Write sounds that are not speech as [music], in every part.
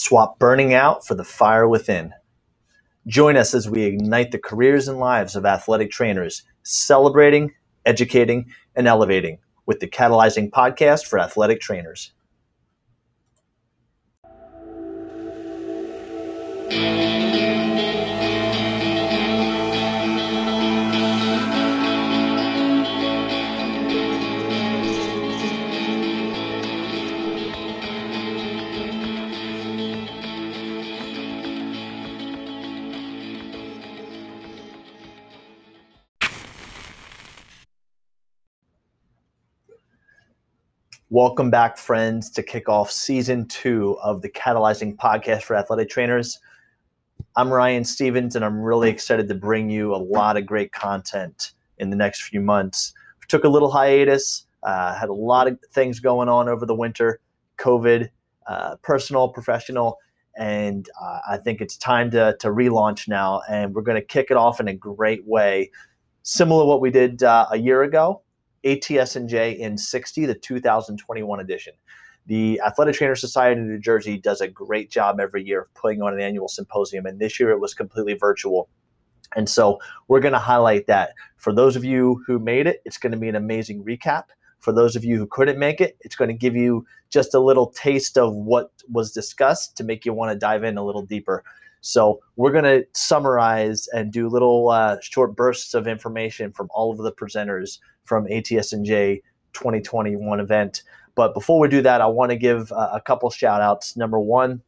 Swap burning out for the fire within. Join us as we ignite the careers and lives of athletic trainers, celebrating, educating, and elevating with the Catalyzing Podcast for Athletic Trainers. Welcome back, friends, to kick off season two of the Catalyzing Podcast for Athletic Trainers. I'm Ryan Stevens, and I'm really excited to bring you a lot of great content in the next few months. We took a little hiatus, uh, had a lot of things going on over the winter COVID, uh, personal, professional, and uh, I think it's time to, to relaunch now. And we're going to kick it off in a great way, similar to what we did uh, a year ago ATSNJ in 60, the 2021 edition. The Athletic Trainer Society in New Jersey does a great job every year of putting on an annual symposium, and this year it was completely virtual. And so we're going to highlight that. For those of you who made it, it's going to be an amazing recap. For those of you who couldn't make it, it's going to give you just a little taste of what was discussed to make you want to dive in a little deeper. So we're going to summarize and do little uh, short bursts of information from all of the presenters from ATSNJ 2021 event. But before we do that, I want to give uh, a couple shout outs. Number one,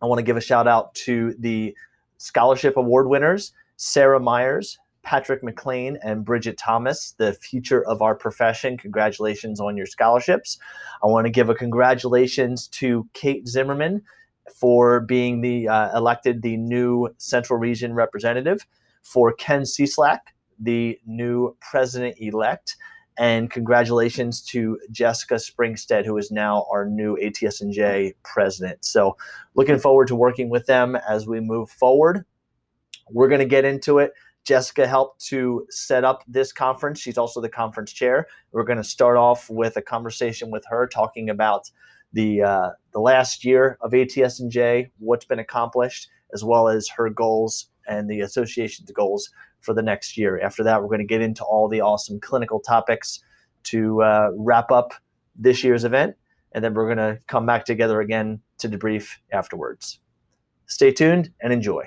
I want to give a shout out to the scholarship award winners, Sarah Myers, Patrick McLean, and Bridget Thomas, the future of our profession. Congratulations on your scholarships. I want to give a congratulations to Kate Zimmerman for being the uh, elected the new Central Region representative, for Ken Cieslak, the new president elect. And congratulations to Jessica Springstead, who is now our new ATSNJ president. So, looking forward to working with them as we move forward. We're going to get into it. Jessica helped to set up this conference. She's also the conference chair. We're going to start off with a conversation with her talking about the uh, the last year of ATSNJ, what's been accomplished, as well as her goals and the association's goals for the next year. After that, we're going to get into all the awesome clinical topics to uh, wrap up this year's event, and then we're going to come back together again to debrief afterwards. Stay tuned and enjoy.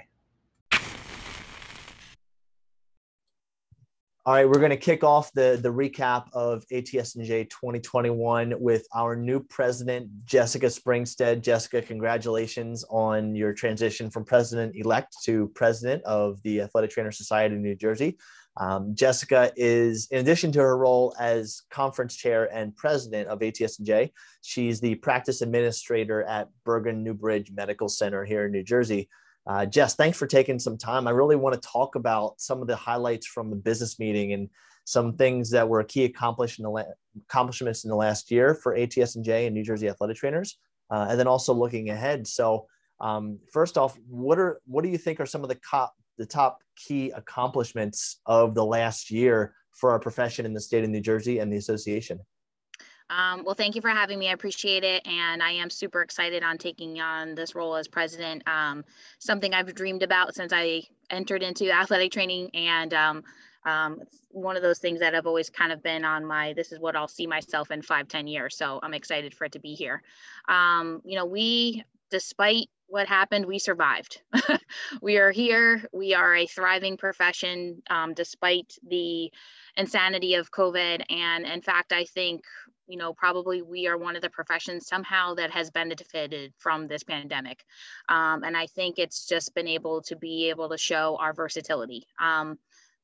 All right, we're going to kick off the, the recap of ATSNJ 2021 with our new president, Jessica Springstead. Jessica, congratulations on your transition from president-elect to president of the Athletic Trainer Society of New Jersey. Um, Jessica is, in addition to her role as conference chair and president of ATSNJ, she's the practice administrator at Bergen Newbridge Medical Center here in New Jersey. Uh, Jess, thanks for taking some time. I really want to talk about some of the highlights from the business meeting and some things that were key accomplishments in the, la- accomplishments in the last year for ATSNJ and New Jersey athletic trainers, uh, and then also looking ahead. So, um, first off, what are what do you think are some of the top the top key accomplishments of the last year for our profession in the state of New Jersey and the association? Um, well, thank you for having me. I appreciate it. And I am super excited on taking on this role as president. Um, something I've dreamed about since I entered into athletic training. And um, um, it's one of those things that I've always kind of been on my, this is what I'll see myself in five, ten years. So I'm excited for it to be here. Um, you know, we, despite what happened, we survived. [laughs] we are here. We are a thriving profession um, despite the insanity of COVID. And in fact, I think you know, probably we are one of the professions somehow that has benefited from this pandemic. Um, and I think it's just been able to be able to show our versatility. Um,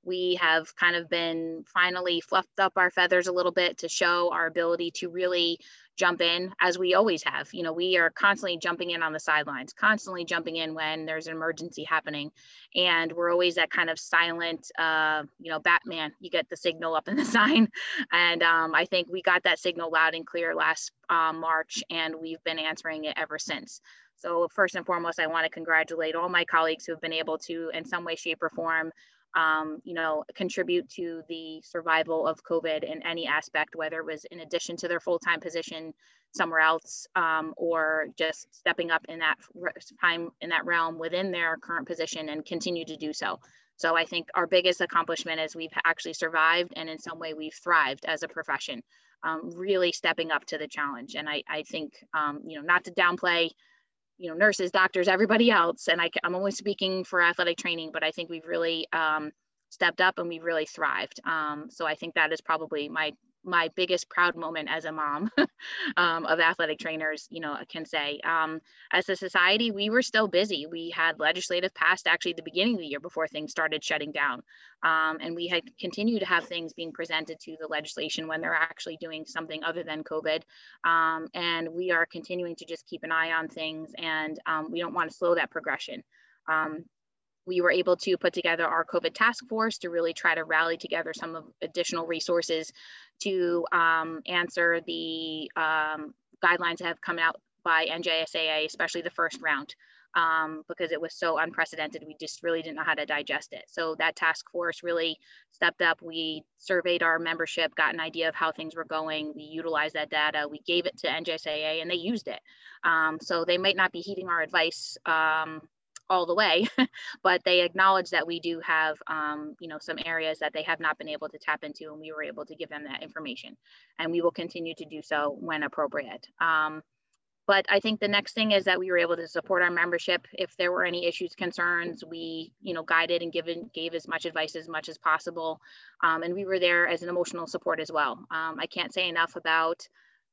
we have kind of been finally fluffed up our feathers a little bit to show our ability to really jump in as we always have. You know, we are constantly jumping in on the sidelines, constantly jumping in when there's an emergency happening. And we're always that kind of silent, uh, you know, Batman, you get the signal up in the [laughs] sign. And um, I think we got that signal loud and clear last um, March, and we've been answering it ever since. So first and foremost, I want to congratulate all my colleagues who have been able to, in some way, shape, or form, um, you know, contribute to the survival of COVID in any aspect, whether it was in addition to their full-time position somewhere else um, or just stepping up in that time in that realm within their current position and continue to do so. So I think our biggest accomplishment is we've actually survived and in some way we've thrived as a profession, um, really stepping up to the challenge. And I, I think, um, you know, not to downplay you know nurses doctors everybody else and I, am only speaking for athletic training but i think we've really um, stepped up and we've really thrived. Um, so i think that is probably my my biggest proud moment as a mom [laughs] um, of athletic trainers, you know, can say. Um, as a society, we were still busy. We had legislative passed actually the beginning of the year before things started shutting down. Um, and we had continued to have things being presented to the legislation when they're actually doing something other than COVID. Um, and we are continuing to just keep an eye on things and um, we don't want to slow that progression. Um, we were able to put together our COVID task force to really try to rally together some of additional resources to um, answer the um, guidelines that have come out by NJSAA, especially the first round, um, because it was so unprecedented. We just really didn't know how to digest it. So that task force really stepped up. We surveyed our membership, got an idea of how things were going. We utilized that data. We gave it to NJSAA and they used it. Um, so they might not be heeding our advice um, all the way, [laughs] but they acknowledge that we do have, um, you know, some areas that they have not been able to tap into, and we were able to give them that information, and we will continue to do so when appropriate. Um, but I think the next thing is that we were able to support our membership. If there were any issues, concerns, we, you know, guided and given gave as much advice as much as possible, um, and we were there as an emotional support as well. Um, I can't say enough about,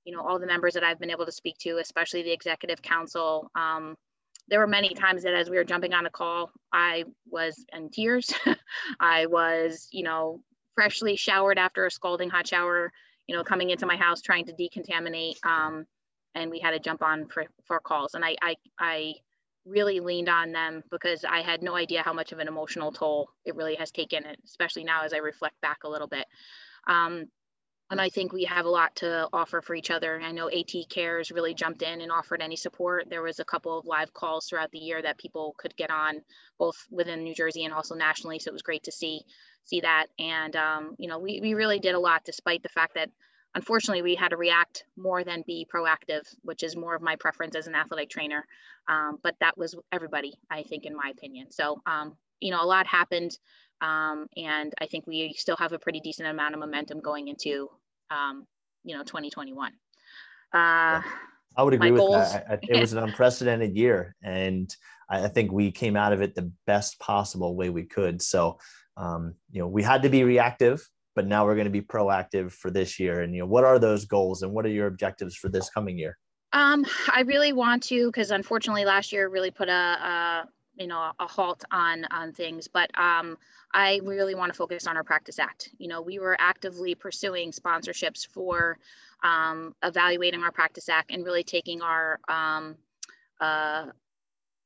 you know, all the members that I've been able to speak to, especially the executive council. Um, there were many times that as we were jumping on a call, I was in tears. [laughs] I was, you know, freshly showered after a scalding hot shower, you know, coming into my house trying to decontaminate. Um, and we had to jump on for, for calls. And I, I, I really leaned on them because I had no idea how much of an emotional toll it really has taken, especially now as I reflect back a little bit. Um, and I think we have a lot to offer for each other. I know AT Cares really jumped in and offered any support. There was a couple of live calls throughout the year that people could get on, both within New Jersey and also nationally. So it was great to see see that. And um, you know, we we really did a lot, despite the fact that unfortunately we had to react more than be proactive, which is more of my preference as an athletic trainer. Um, but that was everybody, I think, in my opinion. So um, you know, a lot happened. Um, and I think we still have a pretty decent amount of momentum going into, um, you know, 2021. Uh, I would agree with goals, that. I, I, it was an unprecedented year, and I, I, think we came out of it the best possible way we could. So, um, you know, we had to be reactive, but now we're going to be proactive for this year. And you know, what are those goals, and what are your objectives for this coming year? Um, I really want to, because unfortunately last year really put a, a you know a halt on on things but um, i really want to focus on our practice act you know we were actively pursuing sponsorships for um, evaluating our practice act and really taking our um, uh,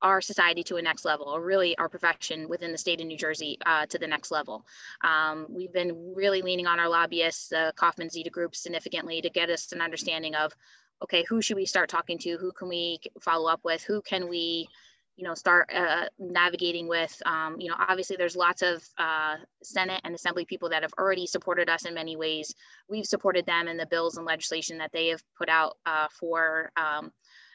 our society to a next level, or really our profession within the state of New Jersey uh, to the next level. Um, we've been really leaning on our lobbyists, the Kaufman Zita Group, significantly to get us an understanding of, okay, who should we start talking to? Who can we follow up with? Who can we you know, start uh, navigating with. Um, you know, obviously there's lots of uh, Senate and Assembly people that have already supported us in many ways. We've supported them in the bills and legislation that they have put out uh, for um,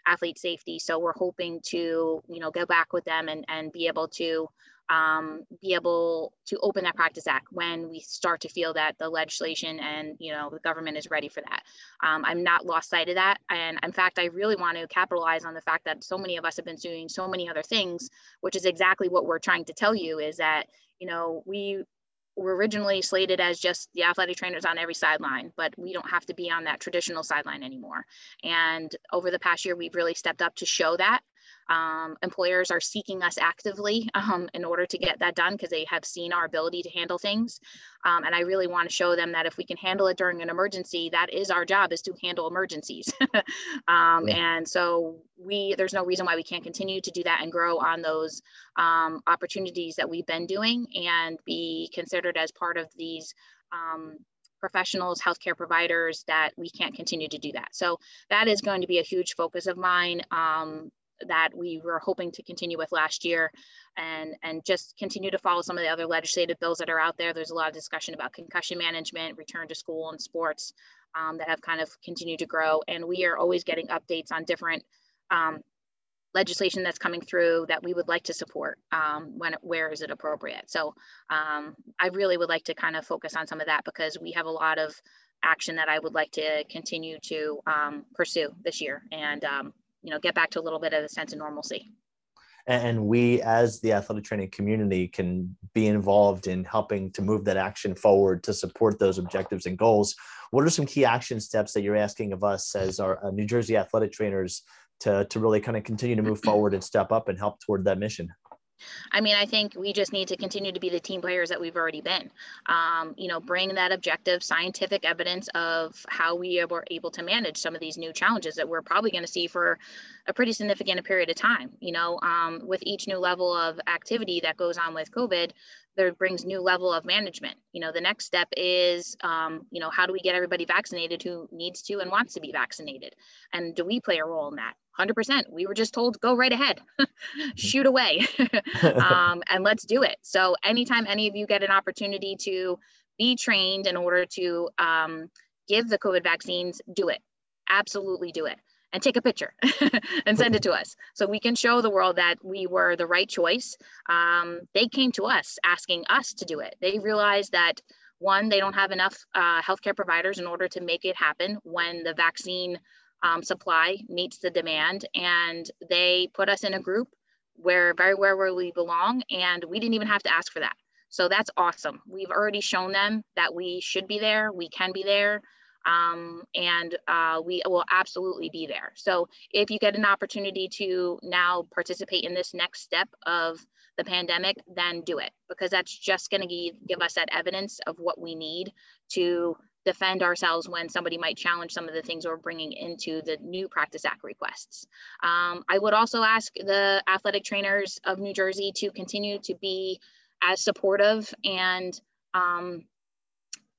athlete safety. So we're hoping to, you know, go back with them and, and be able to um, be able to open that practice act when we start to feel that the legislation and you know the government is ready for that um, i'm not lost sight of that and in fact i really want to capitalize on the fact that so many of us have been doing so many other things which is exactly what we're trying to tell you is that you know we were originally slated as just the athletic trainers on every sideline, but we don't have to be on that traditional sideline anymore. And over the past year, we've really stepped up to show that. Um, employers are seeking us actively um, in order to get that done because they have seen our ability to handle things. Um, and I really want to show them that if we can handle it during an emergency, that is our job is to handle emergencies. [laughs] Um. And so we there's no reason why we can't continue to do that and grow on those um, opportunities that we've been doing and be considered as part of these um, professionals, healthcare providers, that we can't continue to do that. So that is going to be a huge focus of mine. Um, that we were hoping to continue with last year and and just continue to follow some of the other legislative bills that are out there. There's a lot of discussion about concussion management return to school and sports um, that have kind of continued to grow. And we are always getting updates on different um, legislation that's coming through that we would like to support um, when where is it appropriate? So um, i really would like to kind of focus on some of that because we have a lot of action that i would like to continue to um, pursue this year. And um, you know get back to a little bit of a sense of normalcy. And we as the athletic training community can be involved in helping to move that action forward to support those objectives and goals. What are some key action steps that you're asking of us as our uh, new jersey athletic trainers to, to really kind of continue to move forward and step up and help toward that mission I mean, I think we just need to continue to be the team players that we've already been. Um, you know, bring that objective scientific evidence of how we were able to manage some of these new challenges that we're probably going to see for a pretty significant period of time. You know, um, with each new level of activity that goes on with COVID, there brings new level of management. You know, the next step is, um, you know, how do we get everybody vaccinated who needs to and wants to be vaccinated? And do we play a role in that? 100%. We were just told, go right ahead, [laughs] shoot away, [laughs] [laughs] um, and let's do it. So, anytime any of you get an opportunity to be trained in order to um, give the COVID vaccines, do it. Absolutely do it. And take a picture and send it to us so we can show the world that we were the right choice. Um, they came to us asking us to do it. They realized that one, they don't have enough uh, healthcare providers in order to make it happen when the vaccine um, supply meets the demand and they put us in a group where very where we belong and we didn't even have to ask for that. So that's awesome. We've already shown them that we should be there we can be there um, and uh, we will absolutely be there. So if you get an opportunity to now participate in this next step of the pandemic then do it because that's just going to give us that evidence of what we need to defend ourselves when somebody might challenge some of the things we're bringing into the new Practice Act requests. Um, I would also ask the athletic trainers of New Jersey to continue to be as supportive and um,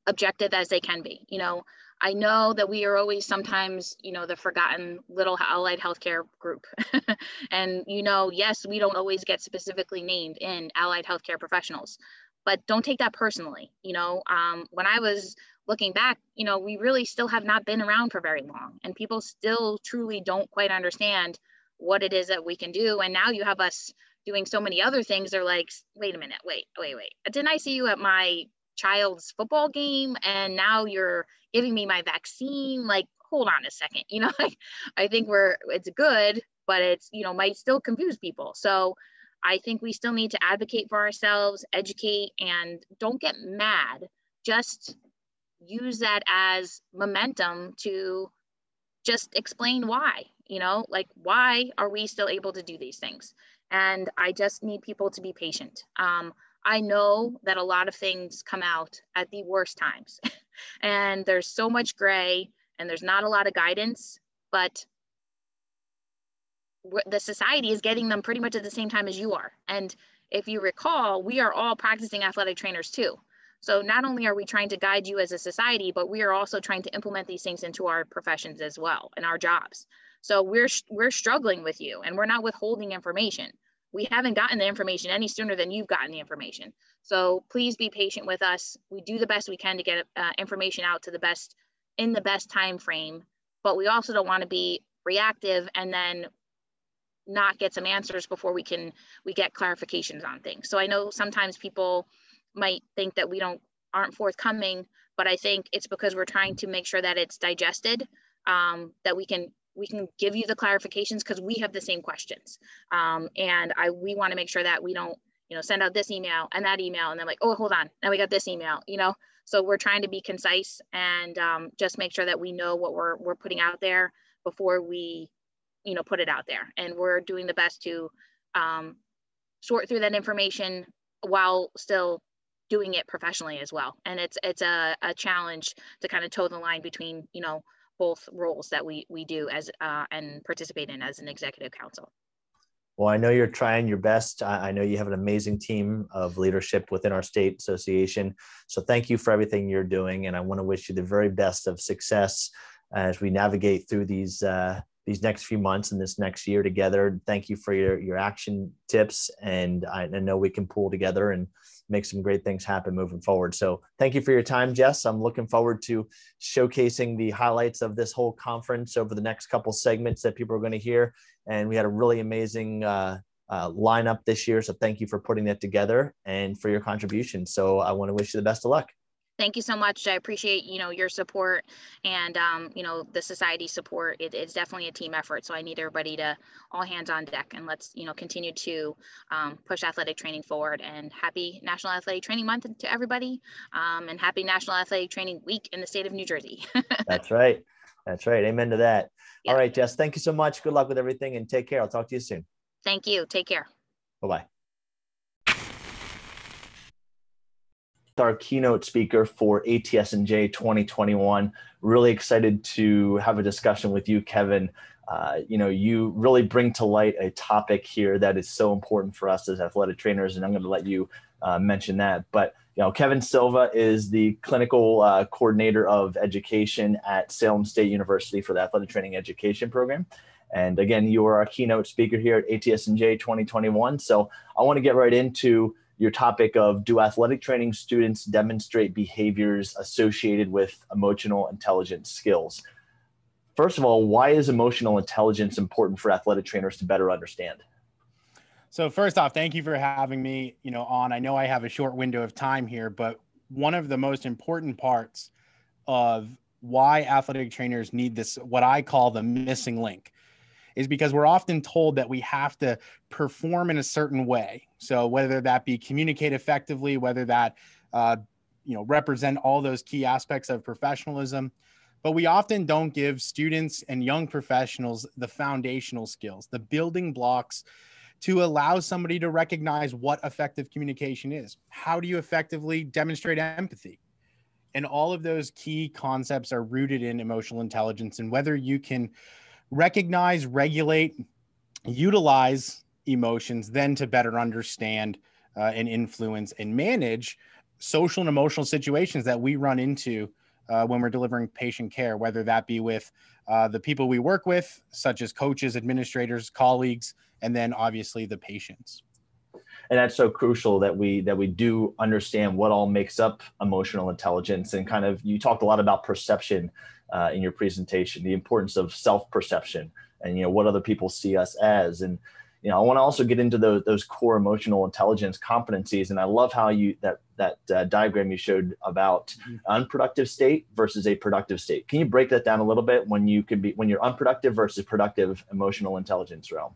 objective as they can be. You know, I know that we are always sometimes, you know, the forgotten little allied healthcare group. [laughs] and, you know, yes, we don't always get specifically named in allied healthcare professionals, but don't take that personally. You know, um, when I was looking back, you know, we really still have not been around for very long and people still truly don't quite understand what it is that we can do. And now you have us doing so many other things. They're like, wait a minute, wait, wait, wait. Didn't I see you at my child's football game and now you're giving me my vaccine? Like, hold on a second. [laughs] You know, I think we're it's good, but it's, you know, might still confuse people. So I think we still need to advocate for ourselves, educate, and don't get mad. Just use that as momentum to just explain why, you know, like why are we still able to do these things? And I just need people to be patient. Um, I know that a lot of things come out at the worst times, [laughs] and there's so much gray and there's not a lot of guidance, but the society is getting them pretty much at the same time as you are. And if you recall, we are all practicing athletic trainers too. So not only are we trying to guide you as a society, but we are also trying to implement these things into our professions as well and our jobs. So we're we're struggling with you and we're not withholding information. We haven't gotten the information any sooner than you've gotten the information. So please be patient with us. We do the best we can to get uh, information out to the best in the best time frame, but we also don't want to be reactive and then not get some answers before we can we get clarifications on things. So I know sometimes people might think that we don't aren't forthcoming, but I think it's because we're trying to make sure that it's digested, um, that we can we can give you the clarifications because we have the same questions, um, and I we want to make sure that we don't you know send out this email and that email and then like oh hold on now we got this email you know? So we're trying to be concise and um, just make sure that we know what we're we're putting out there before we you know put it out there. And we're doing the best to um, sort through that information while still doing it professionally as well. And it's it's a, a challenge to kind of toe the line between you know both roles that we we do as uh, and participate in as an executive council. Well, I know you're trying your best. I know you have an amazing team of leadership within our state association. So thank you for everything you're doing, and I want to wish you the very best of success as we navigate through these uh, these next few months and this next year together. Thank you for your your action tips, and I, I know we can pull together and make some great things happen moving forward. So thank you for your time, Jess. I'm looking forward to showcasing the highlights of this whole conference over the next couple segments that people are going to hear. And we had a really amazing uh, uh, lineup this year. So thank you for putting that together and for your contribution. So I want to wish you the best of luck thank you so much. I appreciate you know your support and um, you know the society support. It, it's definitely a team effort, so I need everybody to all hands on deck and let's you know continue to um, push athletic training forward. And happy National Athletic Training Month to everybody, um, and happy National Athletic Training Week in the state of New Jersey. [laughs] That's right. That's right. Amen to that. Yeah. All right, Jess. Thank you so much. Good luck with everything, and take care. I'll talk to you soon. Thank you. Take care. Bye bye our keynote speaker for ATSNJ 2021. Really excited to have a discussion with you, Kevin. Uh, you know, you really bring to light a topic here that is so important for us as athletic trainers, and I'm going to let you uh, mention that. But you know, Kevin Silva is the clinical uh, coordinator of education at Salem State University for the Athletic Training Education Program. And again, you are our keynote speaker here at ATSNJ 2021. So I want to get right into your topic of do athletic training students demonstrate behaviors associated with emotional intelligence skills? First of all, why is emotional intelligence important for athletic trainers to better understand? So first off, thank you for having me, you know, on. I know I have a short window of time here, but one of the most important parts of why athletic trainers need this what I call the missing link is because we're often told that we have to perform in a certain way. So whether that be communicate effectively, whether that uh, you know represent all those key aspects of professionalism, but we often don't give students and young professionals the foundational skills, the building blocks to allow somebody to recognize what effective communication is. How do you effectively demonstrate empathy? And all of those key concepts are rooted in emotional intelligence and whether you can recognize, regulate, utilize emotions, then to better understand uh, and influence and manage social and emotional situations that we run into uh, when we're delivering patient care, whether that be with uh, the people we work with, such as coaches, administrators, colleagues, and then obviously the patients. And that's so crucial that we that we do understand what all makes up emotional intelligence and kind of you talked a lot about perception uh, in your presentation, the importance of self-perception and you know what other people see us as. And you know, I want to also get into those those core emotional intelligence competencies. And I love how you that that uh, diagram you showed about mm-hmm. unproductive state versus a productive state. Can you break that down a little bit when you can be when you're unproductive versus productive emotional intelligence realm?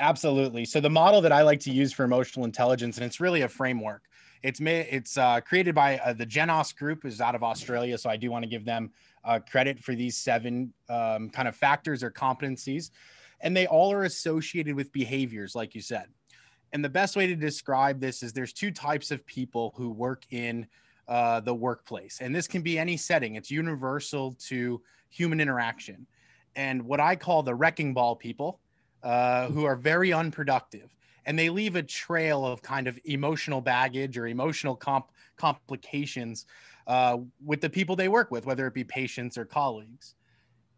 Absolutely. So the model that I like to use for emotional intelligence, and it's really a framework. It's made, it's uh, created by uh, the Genos Group, is out of Australia. So I do want to give them uh, credit for these seven um, kind of factors or competencies. And they all are associated with behaviors, like you said. And the best way to describe this is there's two types of people who work in uh, the workplace. And this can be any setting, it's universal to human interaction. And what I call the wrecking ball people, uh, who are very unproductive and they leave a trail of kind of emotional baggage or emotional comp- complications uh, with the people they work with, whether it be patients or colleagues.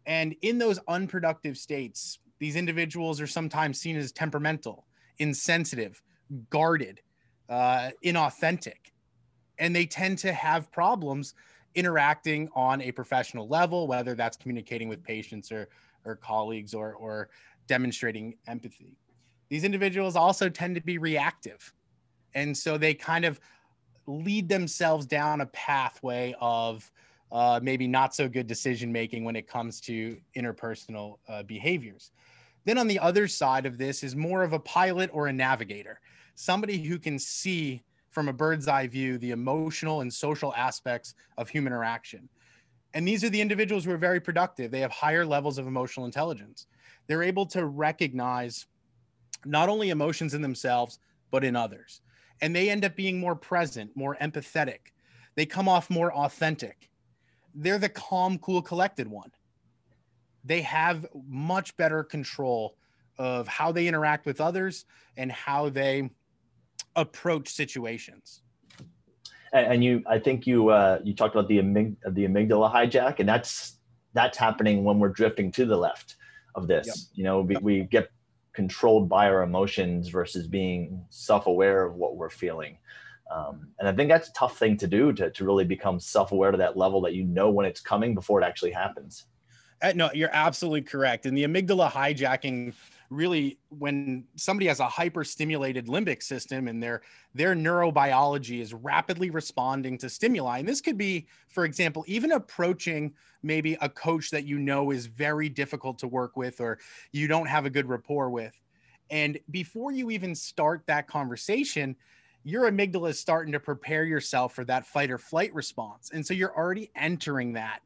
And in those unproductive states, these individuals are sometimes seen as temperamental, insensitive, guarded, uh, inauthentic. And they tend to have problems interacting on a professional level, whether that's communicating with patients or, or colleagues or, or demonstrating empathy. These individuals also tend to be reactive. And so they kind of lead themselves down a pathway of uh, maybe not so good decision making when it comes to interpersonal uh, behaviors. Then on the other side of this is more of a pilot or a navigator, somebody who can see from a bird's eye view the emotional and social aspects of human interaction. And these are the individuals who are very productive. They have higher levels of emotional intelligence. They're able to recognize not only emotions in themselves, but in others. And they end up being more present, more empathetic. They come off more authentic. They're the calm, cool, collected one. They have much better control of how they interact with others and how they approach situations. And you, I think you uh, you talked about the amyg- the amygdala hijack, and that's that's happening when we're drifting to the left of this. Yep. You know, we, we get controlled by our emotions versus being self-aware of what we're feeling. Um, and I think that's a tough thing to do to, to really become self-aware to that level that you know when it's coming before it actually happens. Uh, no, you're absolutely correct. And the amygdala hijacking really when somebody has a hyper stimulated limbic system and their their neurobiology is rapidly responding to stimuli and this could be for example even approaching maybe a coach that you know is very difficult to work with or you don't have a good rapport with. And before you even start that conversation your amygdala is starting to prepare yourself for that fight or flight response. And so you're already entering that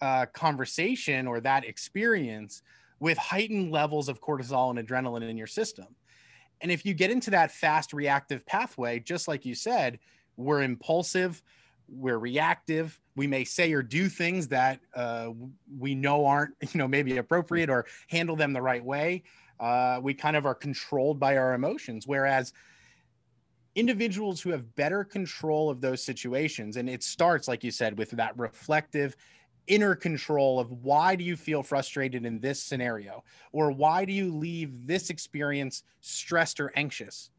uh, conversation or that experience with heightened levels of cortisol and adrenaline in your system. And if you get into that fast reactive pathway, just like you said, we're impulsive, we're reactive. We may say or do things that uh, we know aren't, [laughs] you know, maybe appropriate or handle them the right way. Uh, we kind of are controlled by our emotions. Whereas individuals who have better control of those situations, and it starts, like you said, with that reflective inner control of why do you feel frustrated in this scenario? Or why do you leave this experience stressed or anxious?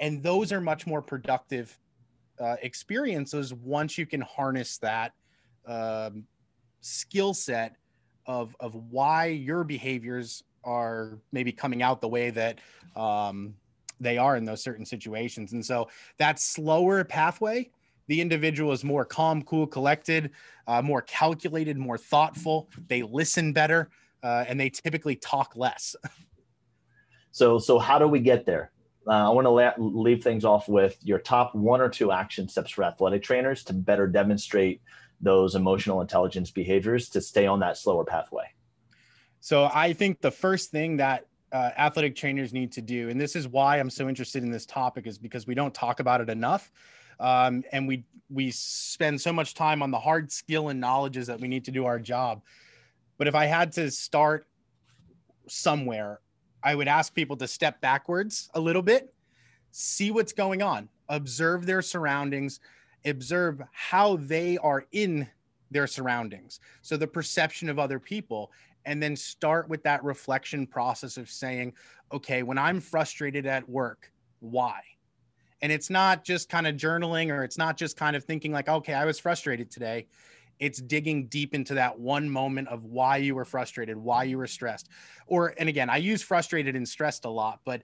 And those are much more productive uh, experiences once you can harness that um, skill set of of why your behaviors are maybe coming out the way that um, they are in those certain situations. And so that slower pathway the individual is more calm, cool, collected, uh, more calculated, more thoughtful. They listen better, uh, and they typically talk less. [laughs] so, so how do we get there? Uh, I want to la- leave things off with your top one or two action steps for athletic trainers to better demonstrate those emotional intelligence behaviors to stay on that slower pathway. So, I think the first thing that uh, athletic trainers need to do, and this is why I'm so interested in this topic, is because we don't talk about it enough um, and we we spend so much time on the hard skill and knowledges that we need to do our job. But if i had to start somewhere i would ask people to step backwards a little bit see what's going on observe their surroundings observe how they are in their surroundings. So the perception of other people and then start with that reflection process of saying okay when i'm frustrated at work why and it's not just kind of journaling or it's not just kind of thinking like, okay, I was frustrated today. It's digging deep into that one moment of why you were frustrated, why you were stressed. Or, and again, I use frustrated and stressed a lot, but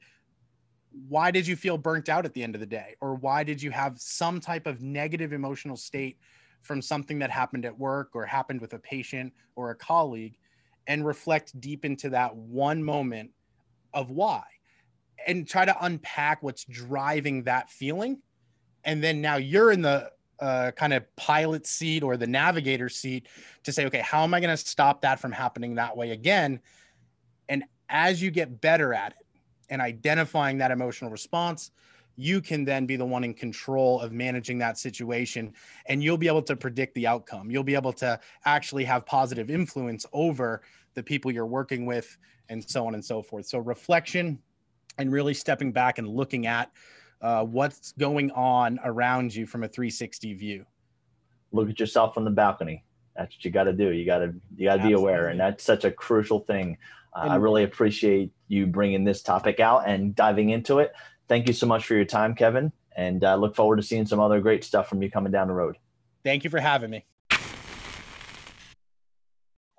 why did you feel burnt out at the end of the day? Or why did you have some type of negative emotional state from something that happened at work or happened with a patient or a colleague? And reflect deep into that one moment of why and try to unpack what's driving that feeling. And then now you're in the uh, kind of pilot seat or the navigator seat to say, okay, how am I going to stop that from happening that way again? And as you get better at it and identifying that emotional response, you can then be the one in control of managing that situation and you'll be able to predict the outcome. You'll be able to actually have positive influence over the people you're working with and so on and so forth. So, reflection and really stepping back and looking at uh, what's going on around you from a 360 view. Look at yourself from the balcony. That's what you got to do. You got to you got to be aware, and that's such a crucial thing. Uh, I really appreciate you bringing this topic out and diving into it. Thank you so much for your time, Kevin, and uh, look forward to seeing some other great stuff from you coming down the road. Thank you for having me.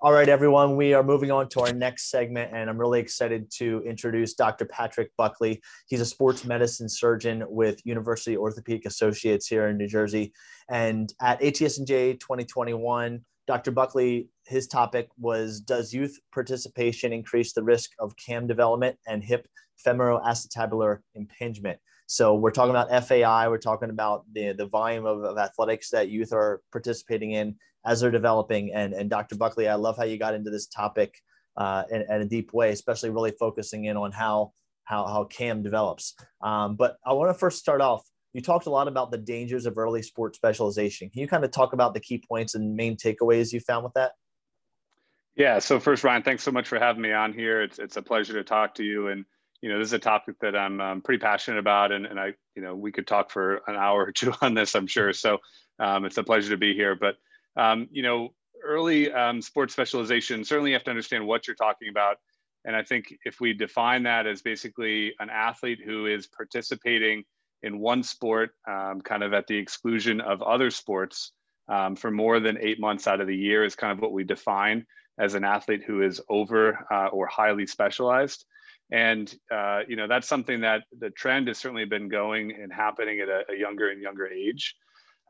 All right, everyone, we are moving on to our next segment, and I'm really excited to introduce Dr. Patrick Buckley. He's a sports medicine surgeon with University Orthopedic Associates here in New Jersey. And at ATSNJ 2021, Dr. Buckley, his topic was Does youth participation increase the risk of CAM development and hip femoroacetabular impingement? So we're talking about FAI, we're talking about the, the volume of, of athletics that youth are participating in as they're developing. And, and Dr. Buckley, I love how you got into this topic uh, in, in, a deep way, especially really focusing in on how how, how CAM develops. Um, but I want to first start off. You talked a lot about the dangers of early sport specialization. Can you kind of talk about the key points and main takeaways you found with that? Yeah. So first, Ryan, thanks so much for having me on here. It's it's a pleasure to talk to you. And you know, this is a topic that I'm um, pretty passionate about, and and I you know we could talk for an hour or two [laughs] on this, I'm sure. So um, it's a pleasure to be here. But um, you know, early um, sports specialization, certainly you have to understand what you're talking about. And I think if we define that as basically an athlete who is participating in one sport, um, kind of at the exclusion of other sports um, for more than eight months out of the year, is kind of what we define as an athlete who is over uh, or highly specialized. And uh, you know that's something that the trend has certainly been going and happening at a, a younger and younger age.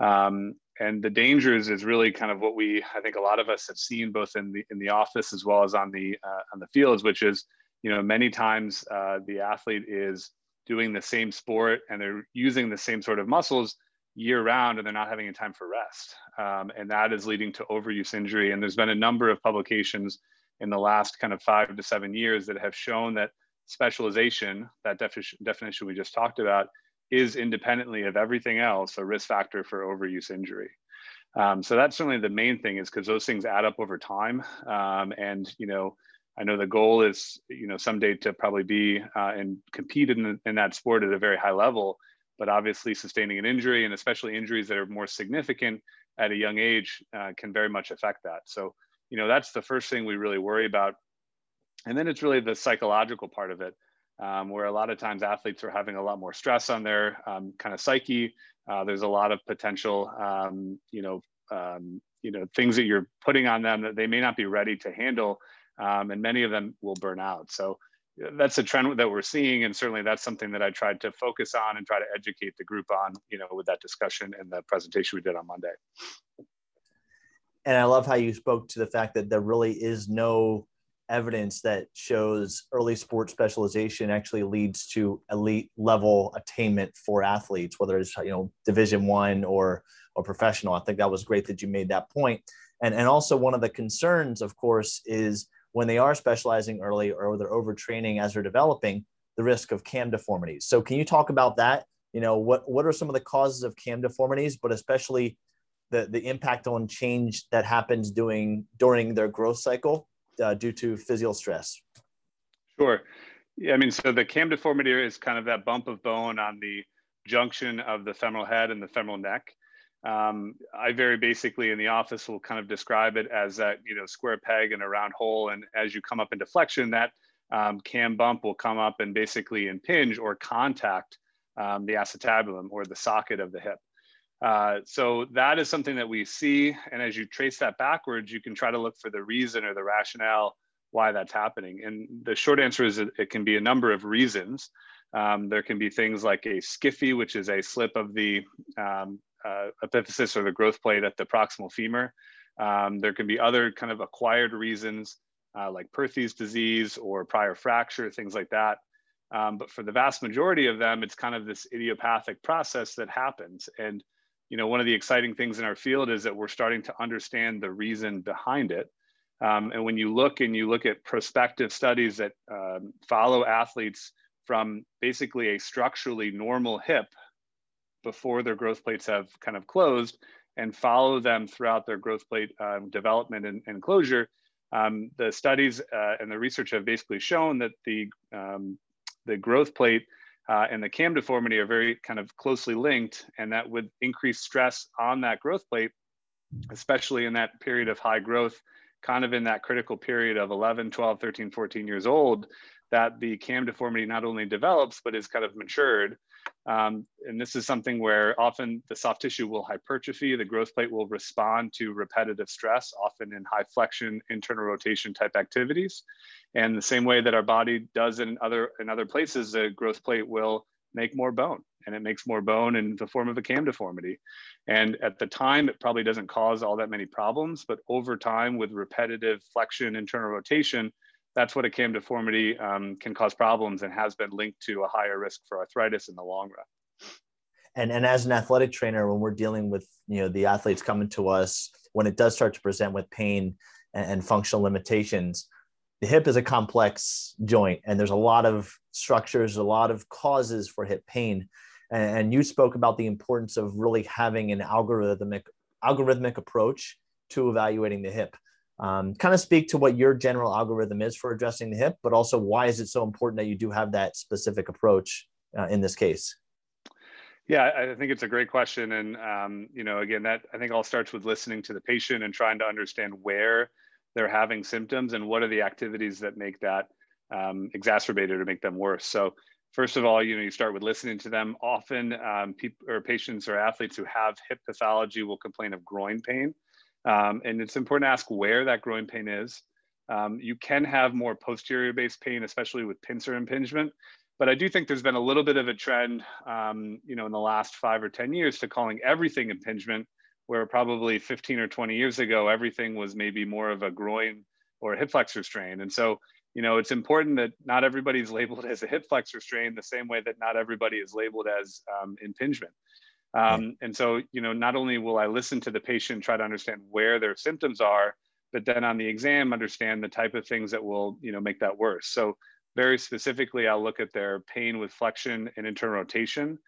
Um, and the dangers is really kind of what we I think a lot of us have seen both in the in the office as well as on the uh, on the fields, which is you know many times uh, the athlete is doing the same sport and they're using the same sort of muscles year round and they're not having a time for rest. Um, and that is leading to overuse injury. And there's been a number of publications in the last kind of five to seven years that have shown that specialization that defi- definition we just talked about is independently of everything else a risk factor for overuse injury. Um, so that's certainly the main thing is because those things add up over time. Um, and, you know, I know the goal is, you know, someday to probably be uh, and compete in, in that sport at a very high level, but obviously sustaining an injury and especially injuries that are more significant at a young age uh, can very much affect that. So, you know, that's the first thing we really worry about. And then it's really the psychological part of it um, where a lot of times athletes are having a lot more stress on their um, kind of psyche. Uh, there's a lot of potential, um, you know, um, you know, things that you're putting on them that they may not be ready to handle, um, and many of them will burn out. So that's a trend that we're seeing, and certainly that's something that I tried to focus on and try to educate the group on, you know, with that discussion and the presentation we did on Monday. And I love how you spoke to the fact that there really is no evidence that shows early sport specialization actually leads to elite level attainment for athletes, whether it's you know Division One or or professional. I think that was great that you made that point. And and also one of the concerns, of course, is when they are specializing early or they're overtraining as they're developing, the risk of cam deformities. So can you talk about that? You know, what what are some of the causes of cam deformities, but especially the, the impact on change that happens doing during their growth cycle uh, due to physical stress? Sure. Yeah, I mean, so the cam deformity is kind of that bump of bone on the junction of the femoral head and the femoral neck. Um, I very basically in the office will kind of describe it as that you know square peg and a round hole, and as you come up into flexion, that um, cam bump will come up and basically impinge or contact um, the acetabulum or the socket of the hip. Uh, so that is something that we see. And as you trace that backwards, you can try to look for the reason or the rationale why that's happening. And the short answer is it can be a number of reasons. Um, there can be things like a SCFE, which is a slip of the um, uh, epiphysis or the growth plate at the proximal femur. Um, there can be other kind of acquired reasons uh, like Perthes disease or prior fracture, things like that. Um, but for the vast majority of them, it's kind of this idiopathic process that happens. And you know, one of the exciting things in our field is that we're starting to understand the reason behind it. Um, and when you look and you look at prospective studies that um, follow athletes from basically a structurally normal hip before their growth plates have kind of closed and follow them throughout their growth plate um, development and, and closure, um, the studies uh, and the research have basically shown that the, um, the growth plate uh, and the cam deformity are very kind of closely linked, and that would increase stress on that growth plate, especially in that period of high growth, kind of in that critical period of 11, 12, 13, 14 years old, that the cam deformity not only develops, but is kind of matured. Um, and this is something where often the soft tissue will hypertrophy, the growth plate will respond to repetitive stress, often in high flexion, internal rotation type activities. And the same way that our body does in other, in other places, the growth plate will make more bone and it makes more bone in the form of a cam deformity. And at the time, it probably doesn't cause all that many problems, but over time with repetitive flexion, internal rotation, that's what a cam deformity um, can cause problems and has been linked to a higher risk for arthritis in the long run. And, and as an athletic trainer, when we're dealing with you know the athletes coming to us, when it does start to present with pain and, and functional limitations, the hip is a complex joint, and there's a lot of structures, a lot of causes for hip pain. And, and you spoke about the importance of really having an algorithmic algorithmic approach to evaluating the hip um, kind of speak to what your general algorithm is for addressing the hip, but also why is it so important that you do have that specific approach uh, in this case? Yeah, I think it's a great question, and um, you know, again, that I think all starts with listening to the patient and trying to understand where they're having symptoms and what are the activities that make that um, exacerbated or make them worse. So first of all, you know, you start with listening to them. Often, um, people or patients or athletes who have hip pathology will complain of groin pain, um, and it's important to ask where that groin pain is. Um, you can have more posterior-based pain, especially with pincer impingement. But I do think there's been a little bit of a trend, um, you know, in the last five or 10 years to calling everything impingement, where probably 15 or 20 years ago, everything was maybe more of a groin or a hip flexor strain. And so you know, it's important that not everybody's [laughs] labeled as a hip flexor strain the same way that not everybody is labeled as um, impingement. Um, and so, you know, not only will I listen to the patient, try to understand where their symptoms are, but then on the exam, understand the type of things that will, you know, make that worse. So very specifically, I'll look at their pain with flexion and internal rotation.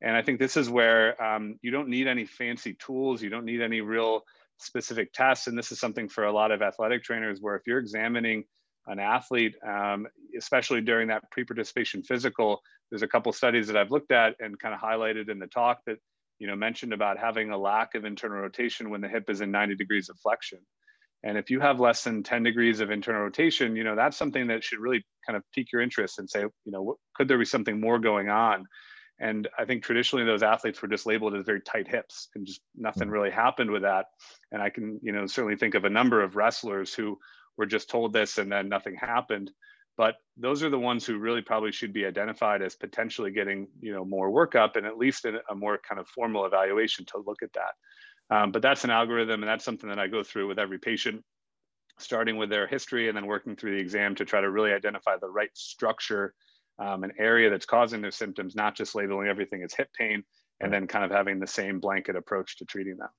And I think this is where um, you don't need any fancy tools. You don't need any real specific tests. And this is something for a lot of athletic trainers where if you're examining an athlete, um, especially during that pre-participation physical, there's a couple studies that I've looked at and kind of highlighted in the talk that you know mentioned about having a lack of internal rotation when the hip is in 90 degrees of flexion. And if you have less than 10 degrees of internal rotation, you know that's something that should really kind of pique your interest and say, you know, could there be something more going on? And I think traditionally those athletes were just labeled as very tight hips, and just nothing mm. really happened with that. And I can, you know, certainly think of a number of wrestlers who were just told this and then nothing happened but those are the ones who really probably should be identified as potentially getting you know more workup and at least a more kind of formal evaluation to look at that. Um, but that's an algorithm and that's something that i go through with every patient starting with their history and then working through the exam to try to really identify the right structure um, an area that's causing their symptoms not just labeling everything as hip pain and then kind of having the same blanket approach to treating them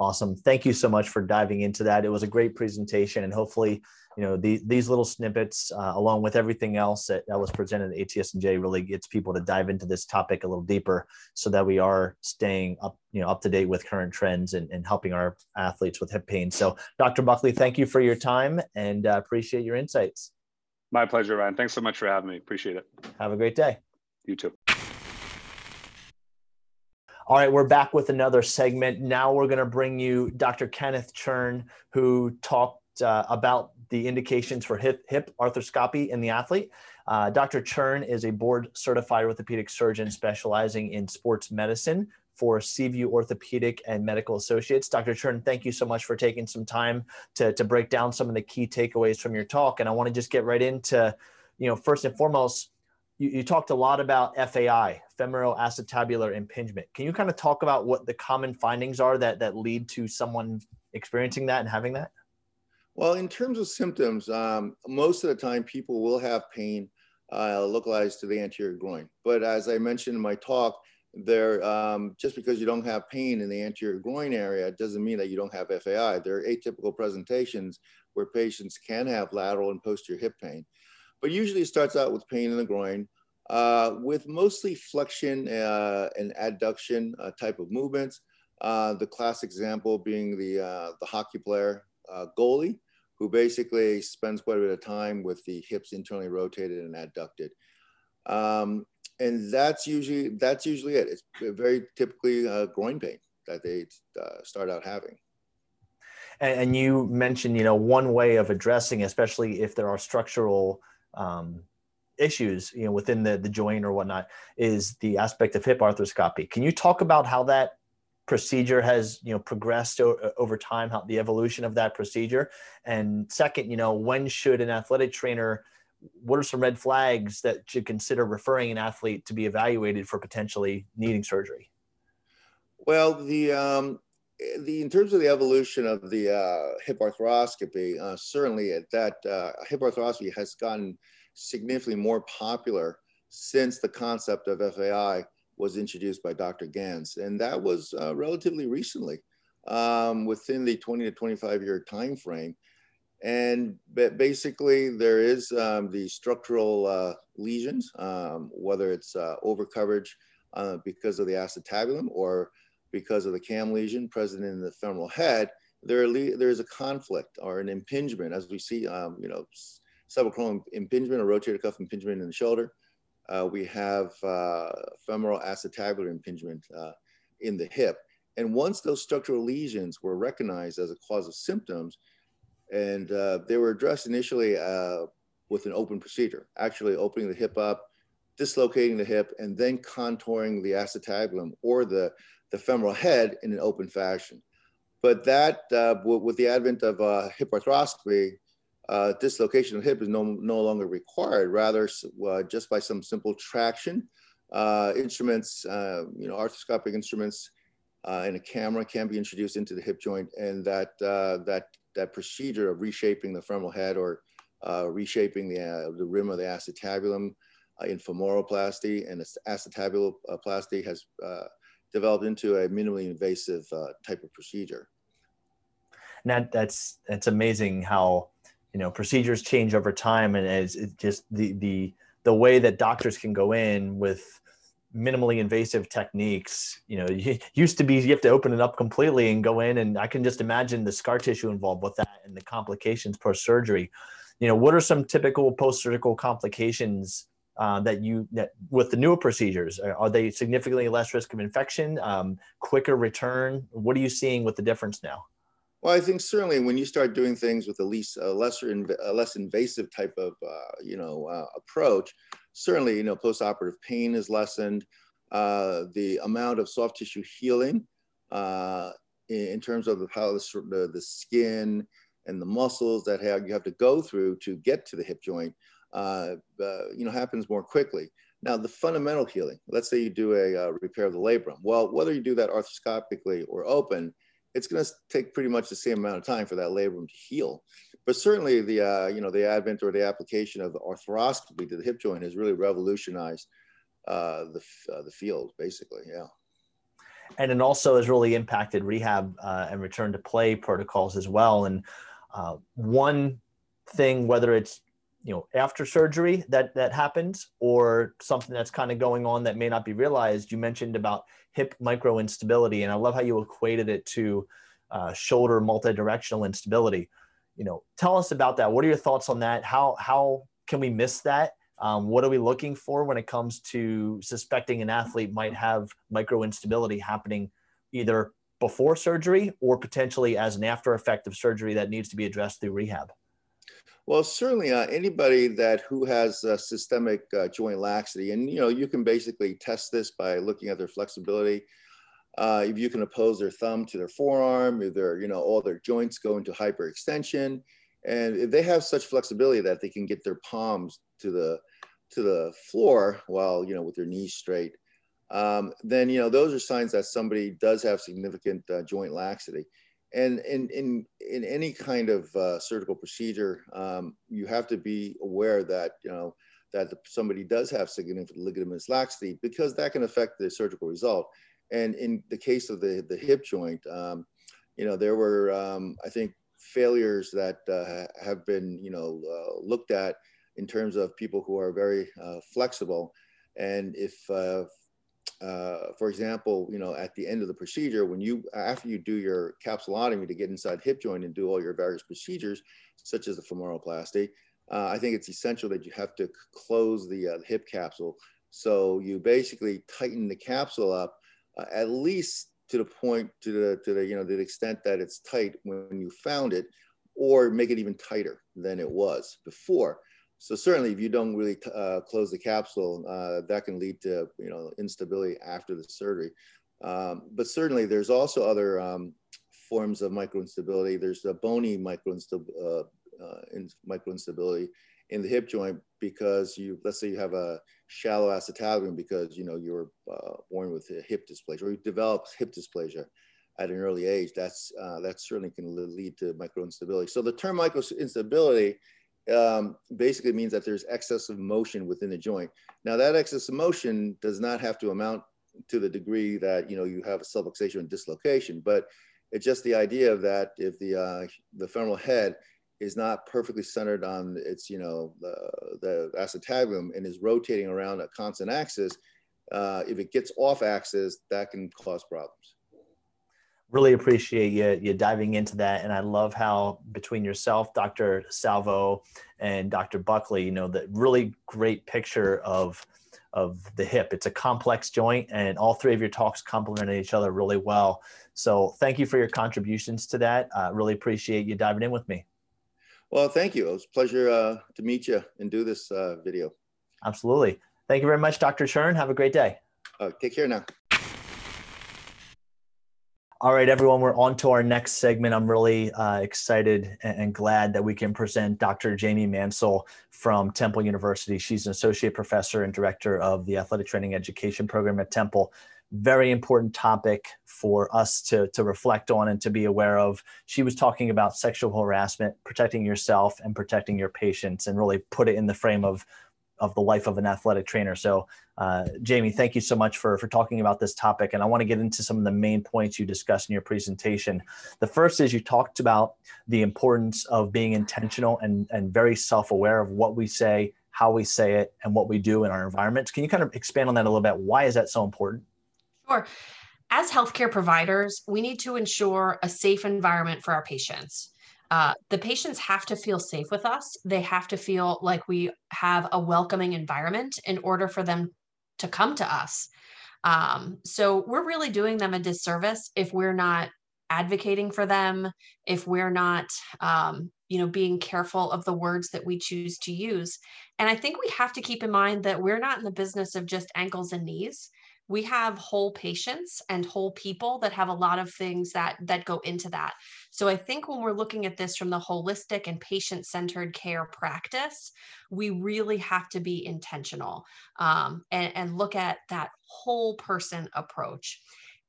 Awesome. Thank you so much for diving into that. It was a great presentation, and hopefully, you know, the, these little snippets, uh, along with everything else that, that was presented at ATSNJ, really gets people to dive into this topic a little deeper, so that we are staying up, you know, up to date with current trends and, and helping our athletes with hip pain. So, Dr. Buckley, thank you for your time, and uh, appreciate your insights. My pleasure, Ryan. Thanks so much for having me. Appreciate it. Have a great day. You too. All right, we're back with another segment. Now we're going to bring you Dr. Kenneth Chern, who talked uh, about the indications for hip, hip arthroscopy in the athlete. Uh, Dr. Chern is a board certified orthopedic surgeon specializing in sports medicine for Seaview Orthopedic and Medical Associates. Dr. Chern, thank you so much for taking some time to, to break down some of the key takeaways from your talk. And I want to just get right into, you know, first and foremost, you, you talked a lot about FAI, femoral acetabular impingement. Can you kind of talk about what the common findings are that, that lead to someone experiencing that and having that? Well, in terms of symptoms, um, most of the time people will have pain uh, localized to the anterior groin. But as I mentioned in my talk, there um, just because you don't have pain in the anterior groin area doesn't mean that you don't have FAI. There are atypical presentations where patients can have lateral and posterior hip pain but usually it starts out with pain in the groin uh, with mostly flexion uh, and adduction uh, type of movements. Uh, the classic example being the, uh, the hockey player uh, goalie, who basically spends quite a bit of time with the hips internally rotated and adducted. Um, and that's usually, that's usually it. It's very typically groin pain that they start out having. And, you mentioned, you know, one way of addressing, especially if there are structural um, issues, you know, within the, the joint or whatnot, is the aspect of hip arthroscopy. Can you talk about how that procedure has, you know, progressed o- over time, how the evolution of that procedure? And second, you know, when should an athletic trainer what are some red flags that should consider referring an athlete to be evaluated for potentially needing surgery? Well, the um, the in terms of the evolution of the uh, hip arthroscopy, uh, certainly that uh, hip arthroscopy has gotten significantly more popular since the concept of FAI was introduced by Dr. Ganz, and that was uh, relatively recently, um, within the 20 to 25 year time frame. And basically, there is um, the structural uh, lesions, um, whether it's uh, overcoverage because of the acetabulum or because of the cam lesion present in the femoral head, there, there is a conflict or an impingement, as we see, um, you know, subacromial impingement or rotator cuff impingement in the shoulder. uh, we have uh, femoral acetabular impingement uh, in the hip. And once those structural lesions were recognized as a cause of symptoms, and uh, they were addressed initially uh, with an open procedure, actually opening the hip up, dislocating the hip, and then contouring the acetabulum or the, the femoral head in an open fashion. But that, uh, with the advent of hip arthroscopy, uh, dislocation of hip is no, no longer required. Rather, uh, just by some simple traction, uh, instruments, uh, you know, arthroscopic instruments, and a camera can be introduced into the hip joint, and that that that procedure of reshaping the femoral head or reshaping the the rim of the acetabulum in femoroplasty and acetabuloplasty has developed into a minimally invasive uh, type of procedure. That, that's that's amazing how you know procedures change over time, and it's, it's just the the the way that doctors can go in with minimally invasive techniques you know [laughs] used to be you have to open it up completely and go in and i can just imagine the scar tissue involved with that and the complications post surgery you know what are some typical post surgical complications uh, that you that with the newer procedures? Are, are they significantly less risk of infection um, quicker return? What are you seeing with the difference now well i think certainly when you start doing things with a least a lesser inv- a less invasive type of uh, you know uh, approach certainly you know postoperative pain is lessened uh, the amount of soft tissue healing uh, in, in, terms of how the, the, the skin and the muscles that have, you have to go through to get to the hip joint uh, uh, you know, happens more quickly. Now, the fundamental healing, let's say you do a repair of the labrum. Well, whether you do that arthroscopically or open, it's going to take pretty much the same amount of time for that labrum to heal. But certainly the, uh, you know, the advent or the application of arthroscopy to the hip joint has really revolutionized uh, the, uh, the field, basically, yeah. And it also has really impacted rehab and return to play protocols as well. And one thing, whether it's you know after surgery that that happens or something that's kind of going on that may not be realized you mentioned about hip micro instability and i love how you equated it to uh, shoulder multidirectional instability. You know tell us about that. What are your thoughts on that? How how can we miss that? Um, what are we looking for when it comes to suspecting an athlete might have micro instability happening either before surgery or potentially as an after effect of surgery that needs to be addressed through rehab well, certainly uh, anybody that who has uh, systemic uh, joint laxity, and you know, you can basically test this by looking at their flexibility. Uh, if you can oppose their thumb to their forearm, if their, you know, all their joints go into hyperextension, and if they have such flexibility that they can get their palms to the to the floor while you know with their knees straight, um, then you know those are signs that somebody does have significant uh, joint laxity and in in in any kind of uh, surgical procedure, um, you have to be aware that you know that somebody does have significant ligamentous laxity because that can affect the surgical result. And in the case of the the hip joint, um, you know there were um, I think failures that uh, have been you know uh, looked at in terms of people who are very uh, flexible. And if uh, for example, you know, at the end of the procedure, when you, after you do your capsulotomy to get inside hip joint and do all your various procedures, such as the femoroplasty, uh, I think it's essential that you have to close the, uh, hip capsule. So you basically tighten the capsule up uh, at least to the point, to the, to the, you know, the extent that it's tight when you found it, or make it even tighter than it was before. So certainly, if you don't really uh, close the capsule, uh, that can lead to you know instability after the surgery. Um, but certainly, there's also other um, forms of microinstability. There's the bony microinstability, uh, uh, in, in the hip joint because you, let's say you have a shallow acetabulum because you know you were uh, born with hip dysplasia or you develop hip dysplasia at an early age. That's uh, that certainly can lead to microinstability. So the term microinstability um, basically means that there's excessive motion within the joint. Now that excess of motion does not have to amount to the degree that you know you have a subluxation and dislocation, but it's just the idea of that if the uh, the femoral head is not perfectly centered on its you know the, the acetabulum and is rotating around a constant axis, uh, if it gets off axis, that can cause problems really appreciate you you diving into that and i love how between yourself dr salvo and dr buckley you know the really great picture of of the hip. It's a complex joint, and all three of your talks complemented each other really well. So thank you for your contributions to that. Uh, really appreciate you diving in with me. Well, thank you. It was a pleasure uh, to meet you and do this uh, video. Absolutely. Thank you very much, Dr. Chern. Have a great day. Uh, take care now. All right, everyone, we're on to our next segment. I'm really uh, excited and glad that we can present Dr. Jamie Mansell from Temple University. She's an associate professor and director of the athletic training education program at Temple. Very important topic for us to, to reflect on and to be aware of. She was talking about sexual harassment, protecting yourself and protecting your patients, and really put it in the frame of of the life of an athletic trainer. So, uh, Jamie, thank you so much for, for talking about this topic. And I want to get into some of the main points you discussed in your presentation. The first is you talked about the importance of being intentional and, and very self aware of what we say, how we say it, and what we do in our environments. Can you kind of expand on that a little bit? Why is that so important? Sure. As healthcare providers, we need to ensure a safe environment for our patients. Uh, the patients have to feel safe with us. They have to feel like we have a welcoming environment in order for them to come to us. Um, so we're really doing them a disservice if we're not advocating for them, if we're not, um, you know, being careful of the words that we choose to use. And I think we have to keep in mind that we're not in the business of just ankles and knees we have whole patients and whole people that have a lot of things that that go into that so i think when we're looking at this from the holistic and patient centered care practice we really have to be intentional um, and, and look at that whole person approach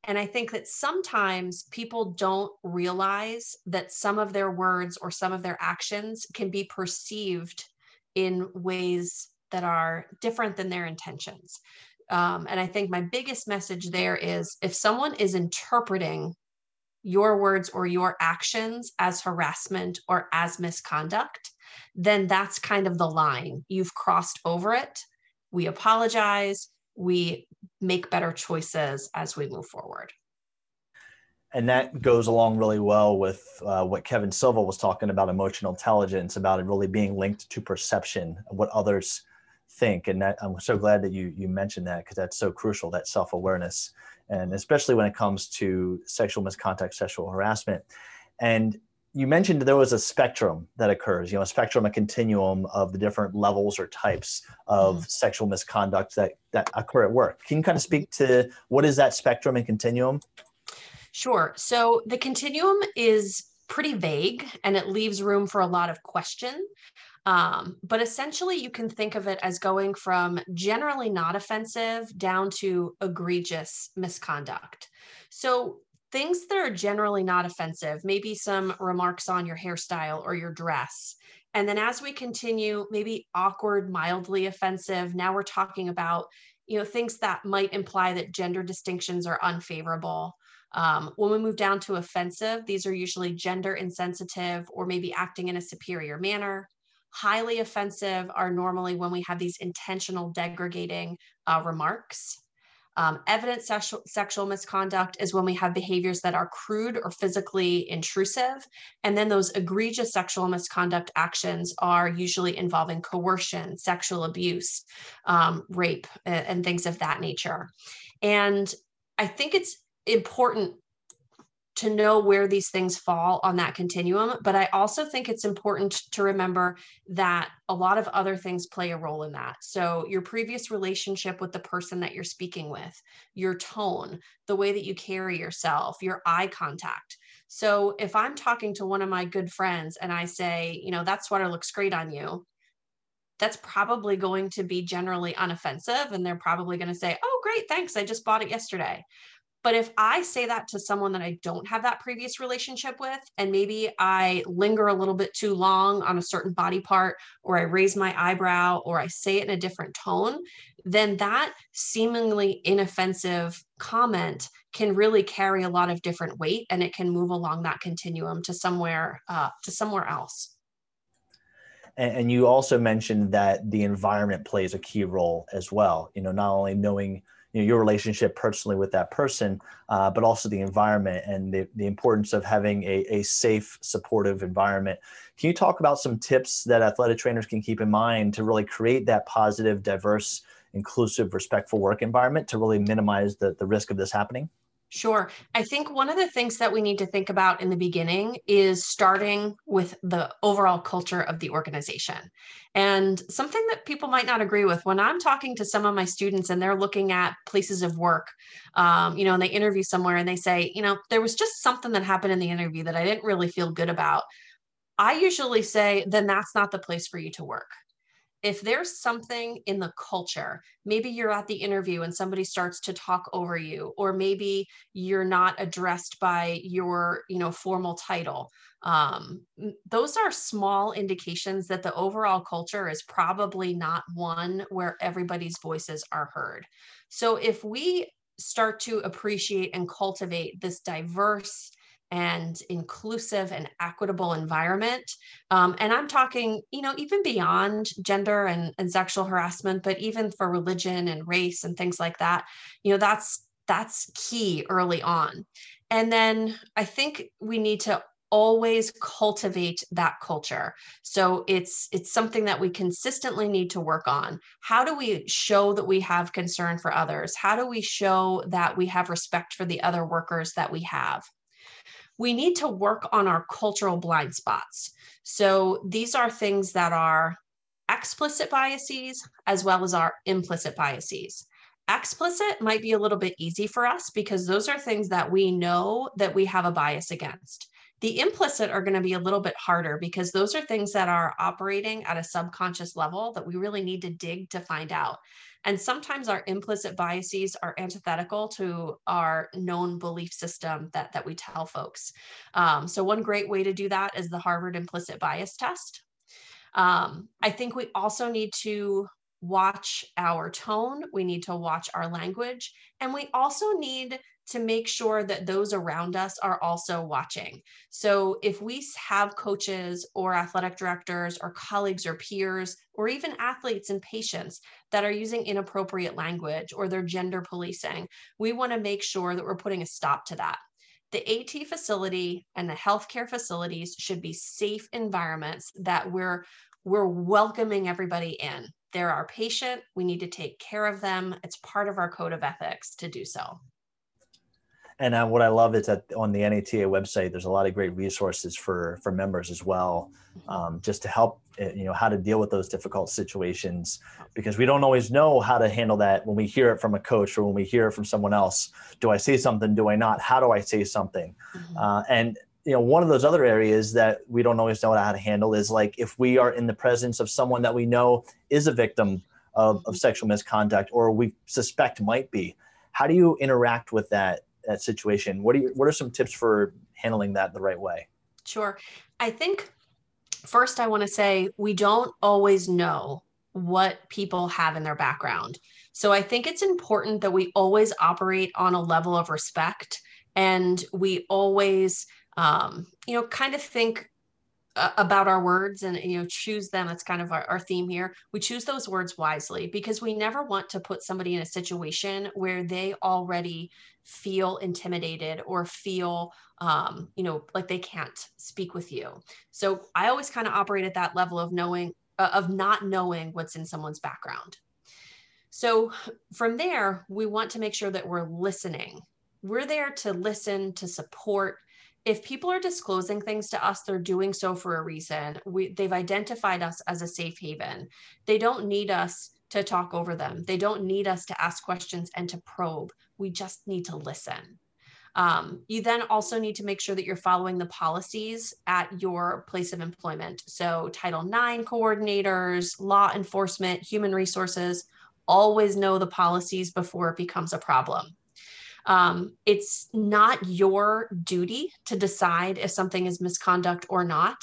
and I think that sometimes people don't realize that some of their words or some of their actions can be perceived in ways that are different than their intentions. Um, and I think my biggest message there is if someone is interpreting your words or your actions as harassment or as misconduct, then that's kind of the line. You've crossed over it. We apologize. We make better choices as we move forward. And that goes along really well with uh, what Kevin Silva was talking about emotional intelligence, about it really being linked to perception what others think and that i'm so glad that you you mentioned that because that's so crucial that self-awareness and especially when it comes to sexual misconduct sexual harassment. And you mentioned there was a spectrum that occurs you know a spectrum a continuum of the different levels or types of mm-hmm. sexual misconduct that that occur at work. Can you kind of speak to what is that spectrum and continuum? Sure. So the continuum is pretty vague and it leaves room for a lot of question um, but essentially, you can think of it as going from generally not offensive down to egregious misconduct. So, things that are generally not offensive, maybe some remarks on your hairstyle or your dress. And then as we continue, maybe awkward, mildly offensive. Now we're talking about, you know, things that might imply that gender distinctions are unfavorable. Um, when we move down to offensive, these are usually gender insensitive or maybe acting in a superior manner highly offensive are normally when we have these intentional degrading uh, remarks. Um, evident sexual, sexual misconduct is when we have behaviors that are crude or physically intrusive. And then those egregious sexual misconduct actions are usually involving coercion, sexual abuse, um, rape, and, and things of that nature. And I think it's important to know where these things fall on that continuum. But I also think it's important to remember that a lot of other things play a role in that. So, your previous relationship with the person that you're speaking with, your tone, the way that you carry yourself, your eye contact. So, if I'm talking to one of my good friends and I say, you know, that sweater looks great on you, that's probably going to be generally unoffensive. And they're probably going to say, oh, great, thanks. I just bought it yesterday. But if I say that to someone that I don't have that previous relationship with, and maybe I linger a little bit too long on a certain body part, or I raise my eyebrow, or I say it in a different tone, then that seemingly inoffensive comment can really carry a lot of different weight, and it can move along that continuum to somewhere uh, to somewhere else. And, you also mentioned that the environment plays a key role as well. You know, not only knowing you know, your relationship personally with that person, uh, but also the environment and the, the importance of having a, a safe, supportive environment. Can you talk about some tips that athletic trainers can keep in mind to really create that positive, diverse, inclusive, respectful work environment to really minimize the, the risk of this happening? Sure. I think one of the things that we need to think about in the beginning is starting with the overall culture of the organization. And something that people might not agree with when I'm talking to some of my students and they're looking at places of work, um, you know, and they interview somewhere and they say, you know, there was just something that happened in the interview that I didn't really feel good about. I usually say, then that's not the place for you to work if there's something in the culture, maybe you're at the interview and somebody starts to talk over you, or maybe you're not addressed by your, you know, formal title. Um, those are small indications that the overall culture is probably not one where everybody's voices are heard. So if we start to appreciate and cultivate this diverse and inclusive and equitable environment. Um, and I'm talking, you know, even beyond gender and, and sexual harassment, but even for religion and race and things like that, you know, that's that's key early on. And then I think we need to always cultivate that culture so it's it's something that we consistently need to work on how do we show that we have concern for others how do we show that we have respect for the other workers that we have we need to work on our cultural blind spots. So these are things that are explicit biases as well as our implicit biases. Explicit might be a little bit easy for us because those are things that we know that we have a bias against. The implicit are going to be a little bit harder because those are things that are operating at a subconscious level that we really need to dig to find out. And sometimes our implicit biases are antithetical to our known belief system that, that we tell folks. Um, so, one great way to do that is the Harvard Implicit Bias Test. Um, I think we also need to watch our tone, we need to watch our language, and we also need to make sure that those around us are also watching. So if we have coaches or athletic directors or colleagues or peers or even athletes and patients that are using inappropriate language or they're gender policing, we want to make sure that we're putting a stop to that. The AT facility and the healthcare facilities should be safe environments that we're we're welcoming everybody in. They're our patient. We need to take care of them. It's part of our code of ethics to do so and uh, what I love is that on the NATA website, there's a lot of great resources for for members as well, um, just to help eh, you know how to deal with those difficult situations because we don't always know how to handle that when we hear it from a coach or when we hear it from someone else. Do I say something? Do I not? How do I say something? Mm-hmm. Uh, and you know one of those other areas that we don't always know how to handle is like if we are in the presence of someone that we know is a victim of, of mm-hmm. sexual misconduct or we suspect might be how do you interact with that that situation. What are you, what are some tips for handling that the right way? Sure. I think first i want to say we don't always know what people have in their background. So i think it's important that we always operate on a level of respect and we always um, you know kind of think about our words and you know choose them that's kind of our, our theme here. We choose those words wisely because we never want to put somebody in a situation where they already feel intimidated or feel um, you know like they can't speak with you. So i always kind of operate at that level of knowing uh, of not knowing what's in someone's background. So from there we want to make sure that we're listening. We're there to listen to support if people are disclosing things to us they're doing so for a reason. We, they've identified us as a safe haven. They don't need us to talk over them. They don't need us to ask questions and to probe. We just need to listen. Um, you then also need to make sure that you're following the policies at your place of employment. So title ix coordinators law enforcement human resources always know the policies before it becomes a problem um, it's not your duty to decide if something is misconduct or not.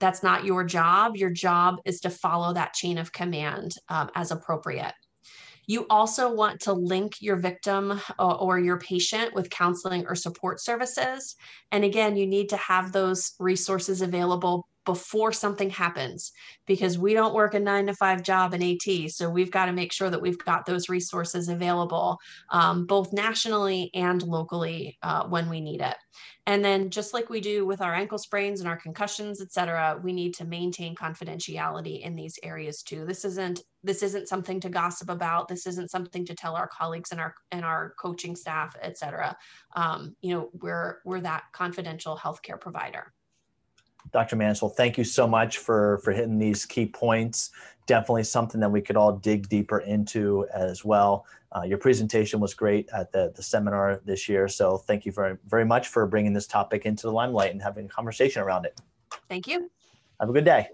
That's not your job. Your job is to follow that chain of command um, as appropriate. You also want to link your victim uh, or your patient with counseling or support services. And again, you need to have those resources available before something happens because we don't work a nine to five job in AT. So we've got to make sure that we've got those resources available um, both nationally and locally uh, when we need it. And then just like we do with our ankle sprains and our concussions, et cetera, we need to maintain confidentiality in these areas too. This isn't this isn't something to gossip about. This isn't something to tell our colleagues and our and our coaching staff, et cetera. Um, you know, we're we're that confidential healthcare provider. Dr. Mansell, thank you so much for for hitting these key points. Definitely something that we could all dig deeper into as well. Uh, your presentation was great at the, the seminar this year, so thank you very very much for bringing this topic into the limelight and having a conversation around it. Thank you. Have a good day.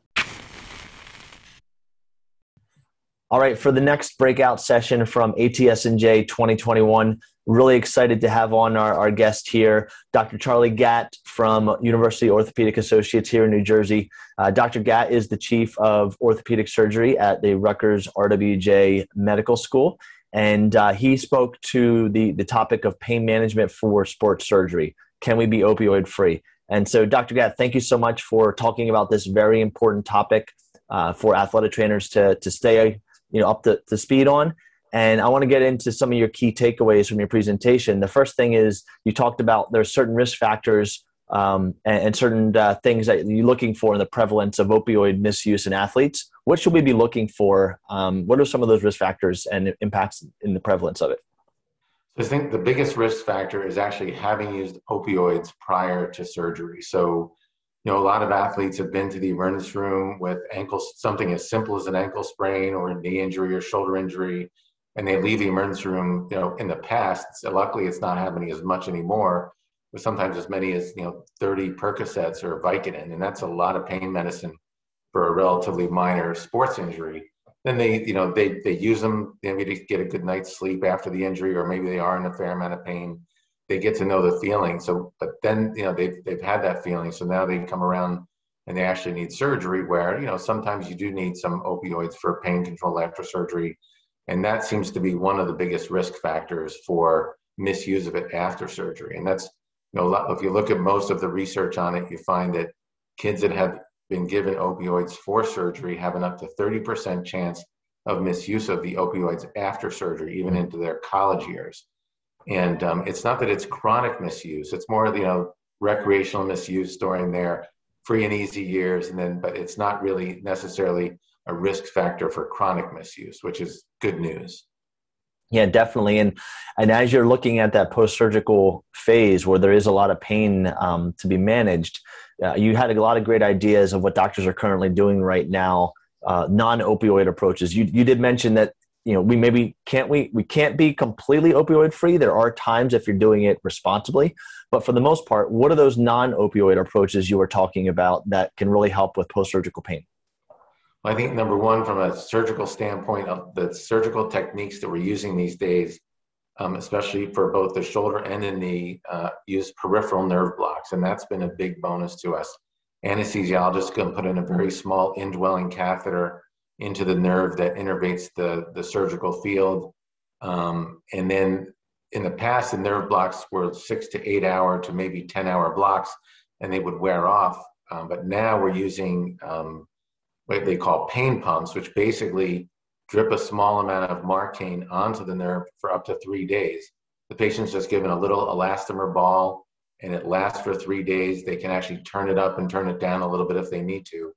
All right, for the next breakout session from ATSNJ 2021, really excited to have on our, our guest here, Dr. Charlie Gatt from University Orthopedic Associates here in New Jersey. Uh, Dr. Gatt is the chief of orthopedic surgery at the Rutgers RWJ Medical School, and uh, he spoke to the, the topic of pain management for sports surgery. Can we be opioid free? And so, Dr. Gatt, thank you so much for talking about this very important topic uh, for athletic trainers to, to stay you know up to, to speed on and i want to get into some of your key takeaways from your presentation the first thing is you talked about there's certain risk factors um, and, and, certain uh, things that you're looking for in the prevalence of opioid misuse in athletes. What should we be looking for? Um, what are some of those risk factors and impacts in the prevalence of it? I think the biggest risk factor is actually having used opioids prior to surgery. So you know, a lot of athletes have been to the emergency room with ankle something as simple as an ankle sprain or a knee injury or shoulder injury, and they leave the emergency room. You know, in the past, so luckily it's not happening as much anymore, but sometimes as many as you know 30 Percocets or Vicodin, and that's a lot of pain medicine for a relatively minor sports injury. Then they, you know, they they use them maybe to get a good night's sleep after the injury, or maybe they are in a fair amount of pain they get to know the feeling. So, but then you know they've they've had that feeling, so now they come around and they actually need surgery. Where you know sometimes you do need some opioids for pain control after surgery, and that seems to be one of the biggest risk factors for misuse of it after surgery. And that's you know if you look at most of the research on it, you find that kids that have been given opioids for surgery have an up to 30% chance of misuse of the opioids after surgery, even into their college years. And um, it's not that it's chronic misuse; it's more you know recreational misuse during their free and easy years, and then but it's not really necessarily a risk factor for chronic misuse, which is good news. Yeah, definitely. And and as you're looking at that post surgical phase where there is a lot of pain um, to be managed, uh, you had a lot of great ideas of what doctors are currently doing right now. Uh, non opioid approaches. You you did mention that you know we maybe can't we we can't be completely opioid free there are times if you're doing it responsibly but for the most part what are those non-opioid approaches you were talking about that can really help with post-surgical pain well, i think number one from a surgical standpoint the surgical techniques that we're using these days um, especially for both the shoulder and the knee uh, use peripheral nerve blocks and that's been a big bonus to us anesthesiologists can put in a very small indwelling catheter into the nerve that innervates the, the surgical field. Um, and then in the past, the nerve blocks were six to eight hour to maybe 10 hour blocks, and they would wear off. Um, but now we're using um, what they call pain pumps, which basically drip a small amount of Marcaine onto the nerve for up to three days. The patient's just given a little elastomer ball and it lasts for three days. They can actually turn it up and turn it down a little bit if they need to.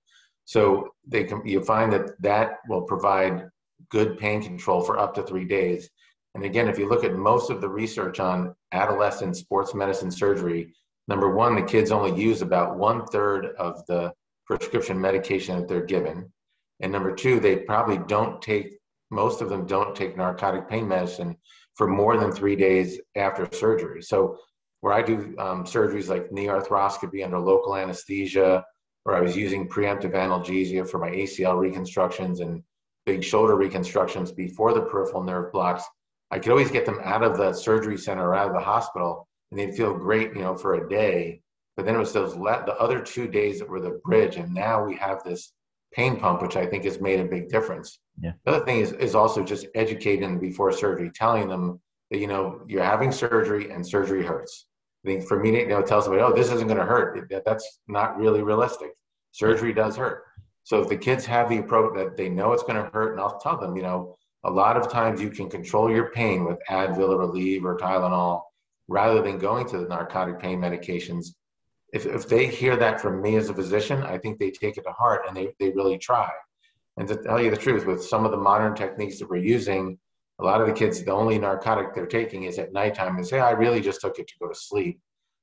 So they can, you find that that will provide good pain control for up to three days. And again, if you look at most of the research on adolescent sports medicine surgery, number one, the kids only use about one third of the prescription medication that they're given. And number two, they probably don't take, most of them don't take narcotic pain medicine for more than three days after surgery. So, where I do um, surgeries like knee arthroscopy under local anesthesia, or I was using preemptive analgesia for my ACL reconstructions and big shoulder reconstructions before the peripheral nerve blocks, I could always get them out of the surgery center or out of the hospital, and they'd feel great, you know, for a day. But then it was those le- the other two days that were the bridge, and now we have this pain pump, which I think has made a big difference. Yeah. The other thing is is also just educating them before surgery, telling them that you know you're having surgery and surgery hurts. I think for me, you know, tell somebody, oh, this isn't going to hurt. That's not really realistic. surgery does hurt. So if the kids have the approach that they know it's going to hurt, and I'll tell them, you know, a lot of times you can control your pain with Advil or Aleve or Tylenol rather than going to the narcotic pain medications. If, if they hear that from me as a physician, I think they take it to heart and they, they really try. And to tell you the truth, with some of the modern techniques that we're using, a lot of the kids, the only narcotic they're taking is at nighttime and say, I really just took it to go to sleep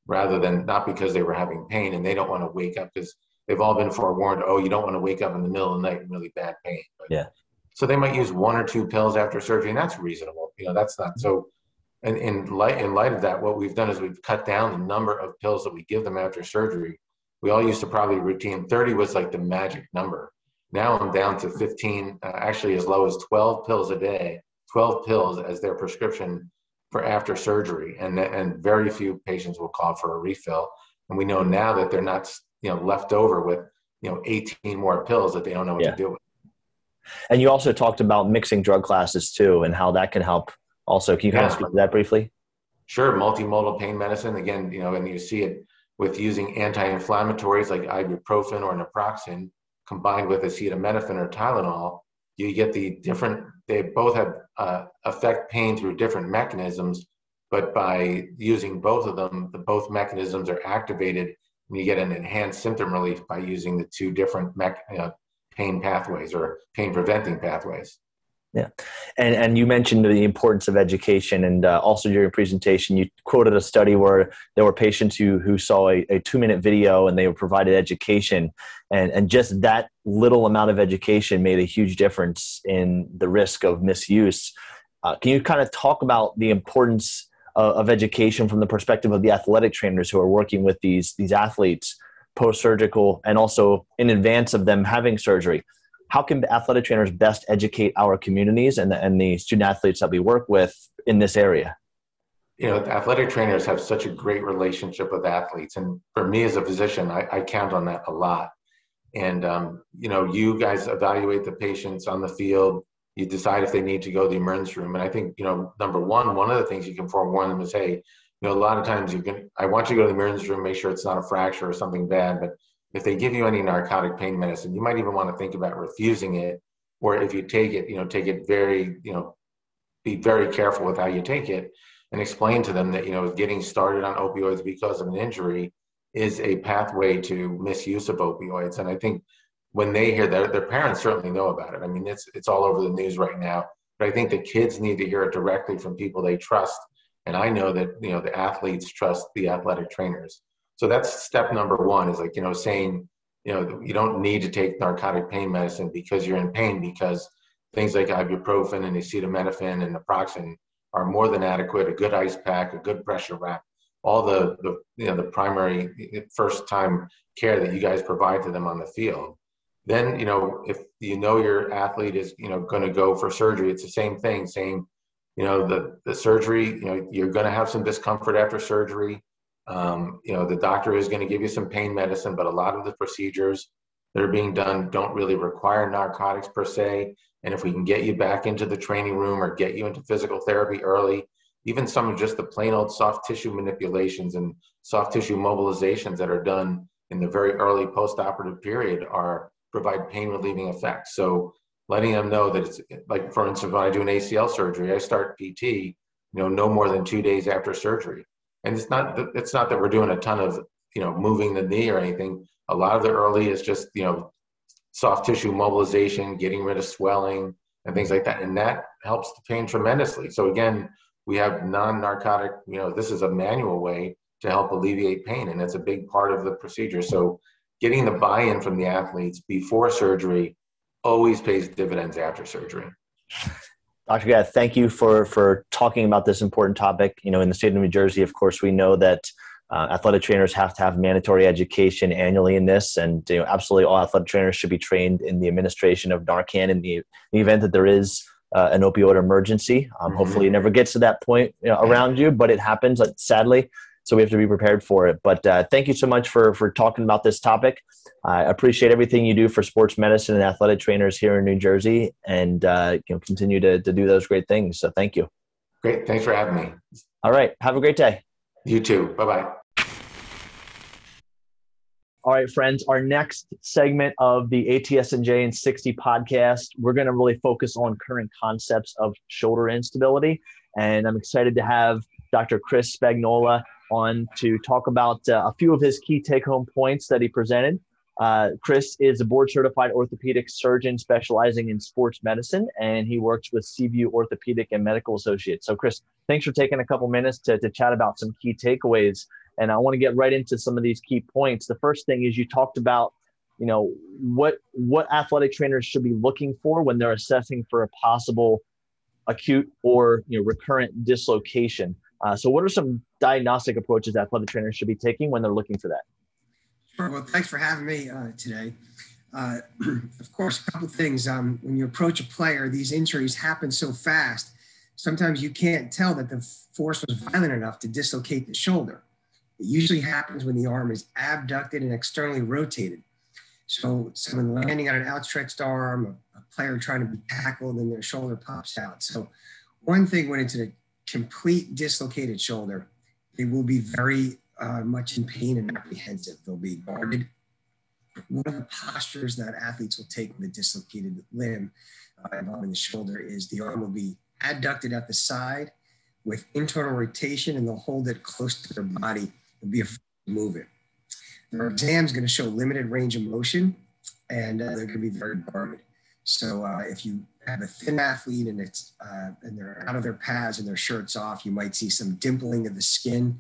rather than not because they were having pain and they don't want to wake up because they've all been forewarned, oh, you don't want to wake up in the middle of the night in really bad pain. But, yeah. So they might use one or two pills after surgery, and that's reasonable. You know, that's not so. And in light in light of that, what we've done is we've cut down the number of pills that we give them after surgery. We all used to probably routine 30 was like the magic number. Now I'm down to 15, uh, actually as low as 12 pills a day, 12 pills as their prescription for after surgery, and and very few patients will call for a refill. And we know now that they're not you know left over with you know 18 more pills that they don't know what yeah. to do with. And you also talked about mixing drug classes too, and how that can help. Also, can you kind yeah. of speak to that briefly? Sure, multimodal pain medicine. Again, you know, and you see it with using anti-inflammatories like ibuprofen or naproxen combined with acetaminophen or Tylenol. You get the different. They both have uh, affect pain through different mechanisms, but by using both of them, the both mechanisms are activated, and you get an enhanced symptom relief by using the two different mech, uh, pain pathways or pain preventing pathways. Yeah, and and you mentioned the importance of education, and uh, also during your presentation, you quoted a study where there were patients who who saw a, a two minute video and they were provided education, and and just that little amount of education made a huge difference in the risk of misuse. Uh, can you kind of talk about the importance of, of education from the perspective of the athletic trainers who are working with these these athletes? post surgical, and also in advance of them having surgery. How can athletic trainers best educate our communities and the, and the student athletes that we work with in this area? You know, athletic trainers have such a great relationship with athletes. And for me as a physician, I, I count on that a lot. And, um, you know, you guys evaluate the patients on the field. You decide if they need to go to the emergency room. And I think, you know, number one, one of the things you can forewarn them is, hey, you know, a lot of times you can, I want you to go to the emergency room, make sure it's not a fracture or something bad. But if they give you any narcotic pain medicine, you might even want to think about refusing it. Or if you take it, you know, take it very, you know, be very careful with how you take it and explain to them that, you know, getting started on opioids because of an injury is a pathway to misuse of opioids. And I think when they hear that, their parents certainly know about it. I mean, it's, it's all over the news right now. But I think the kids need to hear it directly from people they trust and I know that, you know, the athletes trust the athletic trainers. So that's step number one is like, you know, saying, you know, you don't need to take narcotic pain medicine because you're in pain because things like ibuprofen and acetaminophen and naproxen are more than adequate. A good ice pack, a good pressure wrap, all the, the you know the primary eh, eh, first time care that you guys provide to them on the field. Then you know if you know your athlete is you know going to go for surgery, it's the same thing. Same you know the the surgery you know you're going to have some discomfort after surgery um, you know the doctor is going to give you some pain medicine but a lot of the procedures that are being done don't really require narcotics per se and if we can get you back into the training room or get you into physical therapy early even some of just the plain old soft tissue manipulations and soft tissue mobilizations that are done in the very early post-operative period are provide pain relieving effects so letting them know that it's like, for instance, when I do an ACL surgery, I start PT, you know, no more than two days after surgery. And it's not, it's not that we're doing a ton of, you know, moving the knee or anything. A lot of the early is just, you know, soft tissue mobilization, getting rid of swelling and things like that. And that helps the pain tremendously. So again, we have non-narcotic, you know, this is a manual way to help alleviate pain. And it's a big part of the procedure. So getting the buy-in from the athletes before surgery always pays dividends after surgery. [laughs] Dr. Gatt, thank you for for talking about this important topic. You know, in the state of New Jersey, of course, we know that uh, athletic trainers have to have mandatory education annually in this, and you know, absolutely all athletic trainers should be trained in the administration of Narcan in the, in the event that there is uh, an opioid emergency. Um, mm-hmm. Hopefully, it never gets to that point you know, around you, but it happens. Sadly, so we have to be prepared for it. But uh, thank you so much for for talking about this topic. I appreciate everything you do for sports medicine and athletic trainers here in New Jersey, and uh, you know, continue to to do those great things. So thank you. Great, thanks for having me. All right, have a great day. You too. Bye bye. All right, friends, our next segment of the ATSNJ and 60 podcast, we're going to really focus on current concepts of shoulder instability. And I'm excited to have Dr. Chris Spagnola on to talk about uh, a few of his key take home points that he presented. Uh, Chris is a board certified orthopedic surgeon specializing in sports medicine, and he works with Seaview Orthopedic and Medical Associates. So, Chris, thanks for taking a couple minutes to, to chat about some key takeaways and I want to get right into some of these key points. The first thing is you talked about, you know, what what athletic trainers should be looking for when they're assessing for a possible acute or you know recurrent dislocation. Uh, so, what are some diagnostic approaches athletic trainers should be taking when they're looking for that? Sure. Well, thanks for having me uh, today. Uh, [clears throat] of course, a couple things. Um, when you approach a player, these injuries happen so fast. Sometimes you can't tell that the force was violent enough to dislocate the shoulder. It usually happens when the arm is abducted and externally rotated. So someone landing on an outstretched arm, a, player trying to be tackled, and their shoulder pops out. So one thing when it's a complete dislocated shoulder, they will be very uh, much in pain and apprehensive. They'll be guarded. One of the postures that athletes will take with a dislocated limb uh, involving the shoulder is the arm will be adducted at the side with internal rotation and they'll hold it close to their body and be afraid to move it. Their exam is going to show limited range of motion and uh, they're going to be very guarded. So uh, if you have a thin athlete and it's uh, and they're out of their pads and their shirts off, you might see some dimpling of the skin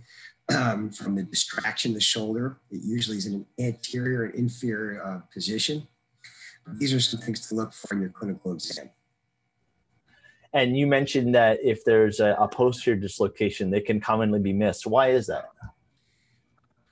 um, from the distraction of the shoulder. It usually is in an anterior and inferior uh, position. These are some things to look for in your clinical exam. And you mentioned that if there's a, a posterior dislocation, they can commonly be missed. Why is that?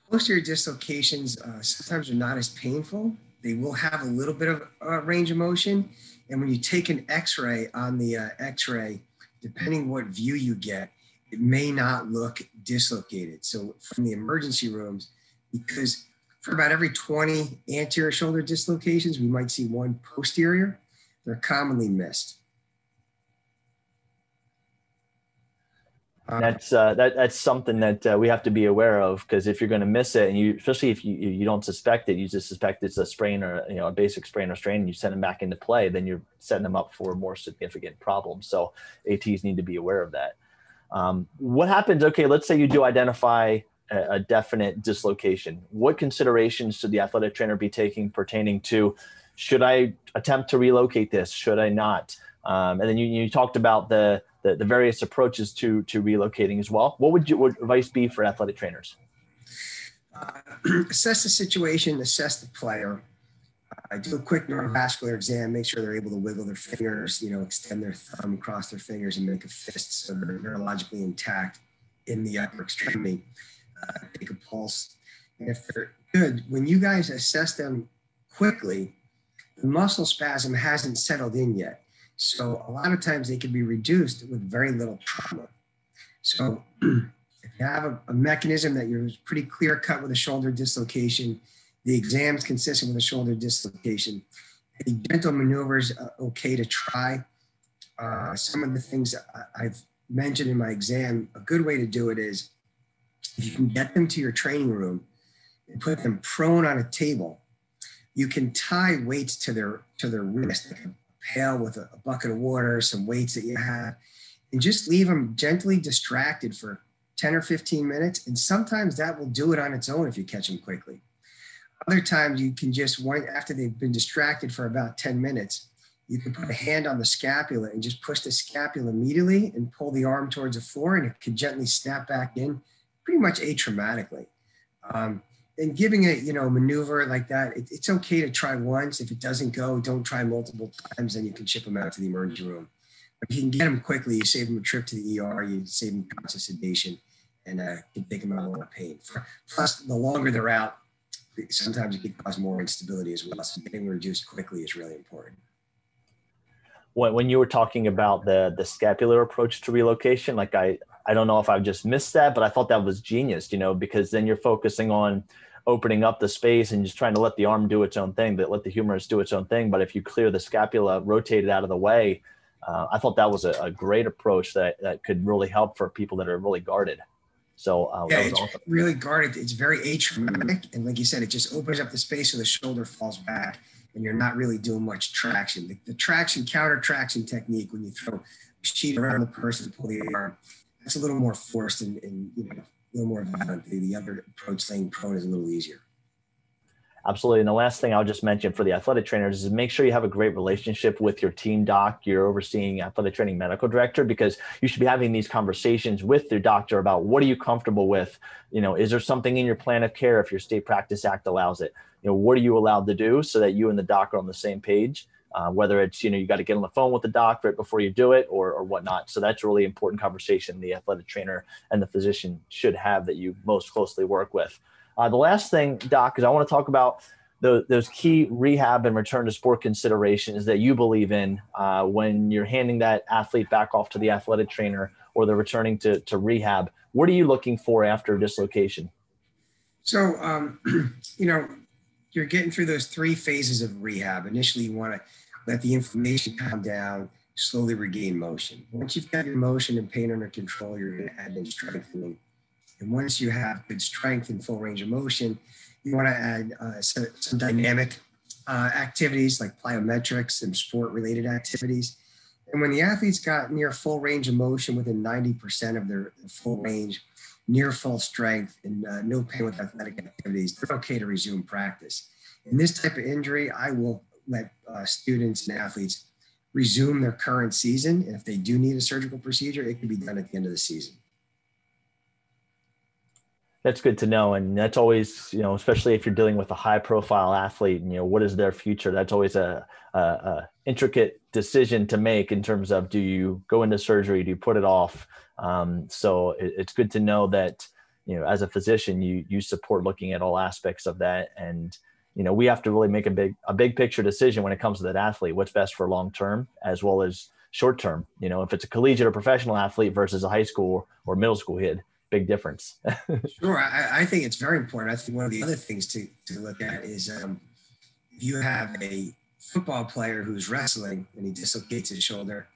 posterior dislocations uh, sometimes are not as painful. They will have a little bit of uh, range of motion. And when you take an x-ray on the uh, x-ray, depending what view you get, it may not look dislocated. So from the emergency rooms, because for about every 20 anterior shoulder dislocations, we might see one posterior. They're commonly missed. That's uh, that that's something that uh, we have to be aware of because if you're going to miss it and you especially if you you don't suspect it you just suspect it's a sprain or you know a basic sprain or strain and you send them back into play then you're setting them up for more significant problems. So ats need to be aware of that. Um, what happens okay let's say you do identify a, a definite dislocation. What considerations should the athletic trainer be taking pertaining to should i attempt to relocate this? Should i not? Um, and then you, you talked about the the, the various approaches to to relocating as well. What would your advice be for athletic trainers? Uh, [clears throat] assess the situation, assess the player. Uh, do a quick neurovascular exam, make sure they're able to wiggle their fingers, you know, extend their thumb, cross their fingers, and make a fist so they're neurologically intact in the upper extremity. Uh, take a pulse. And if they're good, when you guys assess them quickly, the muscle spasm hasn't settled in yet. So a lot of times they can be reduced with very little trauma. So [clears throat] if you have a, a mechanism that you're pretty clear cut with a shoulder dislocation, the exam is consistent with a shoulder dislocation. The gentle maneuvers uh, okay to try. Uh, some of the things I've mentioned in my exam, a good way to do it is if you can get them to your training room and put them prone on a table, you can tie weights to their to their wrist, like a pail with a, a bucket of water, some weights that you have, and just leave them gently distracted for 10 or 15 minutes. And sometimes that will do it on its own if you catch them quickly. Other times you can just, wait after they've been distracted for about 10 minutes, you can put a hand on the scapula and just push the scapula immediately and pull the arm towards the floor and it can gently snap back in pretty much atraumatically. Um, and giving it, you know, maneuver like that, it, it's okay to try once. If it doesn't go, don't try multiple times. Then you can ship them out to the emergency room. If you can get them quickly, you save them a trip to the ER, you save them conscious sedation, and uh, can take them out of a lot of pain. Plus, the longer they're out, sometimes it can cause more instability as well. So getting reduced quickly is really important. When you were talking about the the scapular approach to relocation, like I I don't know if I've just missed that, but I thought that was genius, you know, because then you're focusing on opening up the space and just trying to let the arm do its own thing, that let the humerus do its own thing. But if you clear the scapula, rotate it out of the way, uh, I thought that was a, a, great approach that, that could really help for people that are really guarded. So uh, yeah, it's awesome. really guarded. It's very atraumatic, and like you said, it just opens up the space so the shoulder falls back, and you're not really doing much traction. The, the traction counter traction technique when you throw a sheet around the person, pull the arm, that's a little more forced and, and you know a little more violent. The, the other approach, laying prone, is a little easier. Absolutely. And the last thing I'll just mention for the athletic trainers is make sure you have a great relationship with your team doc, your overseeing athletic training medical director, because you should be having these conversations with your doctor about what are you comfortable with? You know, is there something in your plan of care if your state practice act allows it? You know, what are you allowed to do so that you and the doc are on the same page? Uh, whether it's you know you got to get on the phone with the doc right before you do it or, or whatnot so that's a really important conversation the athletic trainer and the physician should have that you most closely work with uh, the last thing, Doc, is I want to talk about the, those key rehab and return to sport considerations that you believe in uh, when you're handing that athlete back off to the athletic trainer or they're returning to, to rehab. What are you looking for after dislocation? So, um, [clears throat] you know, you're getting through those three phases of rehab. Initially, you want to let the inflammation calm down, slowly regain motion. Once you've got your motion and pain under control, you're going to add in strengthening and once you have good strength and full range of motion, you want to add uh, some, some, dynamic uh, activities like plyometrics and sport related activities. And when the athletes got near full range of motion within 90% of their full range, near full strength, and uh, no pain with athletic activities, they're okay to resume practice. In this type of injury, I will let uh, students and athletes resume their current season. And if they do need a surgical procedure, it can be done at the end of the season that's good to know and that's always you know especially if you're dealing with a high profile athlete and you know what is their future that's always a, a, a, intricate decision to make in terms of do you go into surgery do you put it off um, so it, it's good to know that you know as a physician you you support looking at all aspects of that and you know we have to really make a big a big picture decision when it comes to that athlete what's best for long term as well as short term you know if it's a collegiate or professional athlete versus a high school or middle school kid big difference. [laughs] sure, I, I, think it's very important. I think one of the other things to, to look at is um, if you have a football player who's wrestling and he dislocates his shoulder,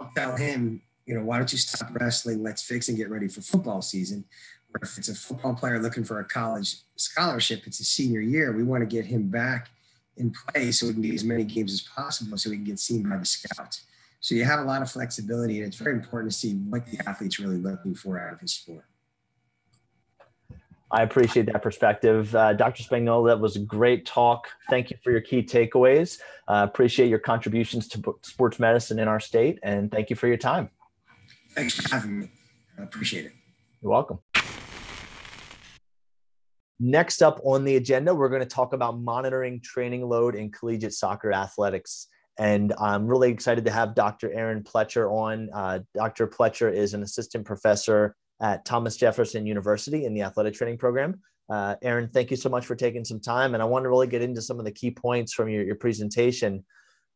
I'll tell him, you know, why don't you stop wrestling? Let's fix and get ready for football season. Or if it's a football player looking for a college scholarship, it's a senior year. We want to get him back in play so we can get as many games as possible so we can get seen by the scouts. So you have a lot of flexibility, and it's very important to see what the athlete's really looking for out of his sport. I appreciate that perspective. Uh, Dr. Spagnuolo, that was a great talk. Thank you for your key takeaways. Uh, appreciate your contributions to sports medicine in our state, and thank you for your time. Thanks for having me. I appreciate it. You're welcome. Next up on the agenda, we're going to talk about monitoring training load in collegiate soccer athletics. And I'm really excited to have Dr. Erin Pletcher on. Uh, Dr. Pletcher is an assistant professor at Thomas Jefferson University in the athletic training program. Uh, Erin, thank you so much for taking some time. And I want to really get into some of the key points from your, your presentation,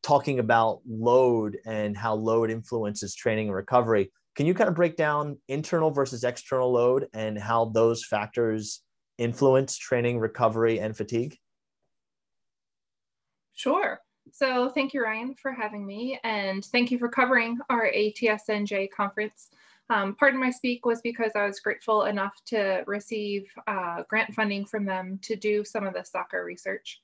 talking about load and how load influences training and recovery. Can you kind of break down internal versus external load and how those factors influence training, recovery, and fatigue? Sure. So thank you, Ryan, for having me, and thank you for covering our ATSNJ conference. Um, part of my speak was because I was grateful enough to receive uh, grant funding from them to do some of the soccer research.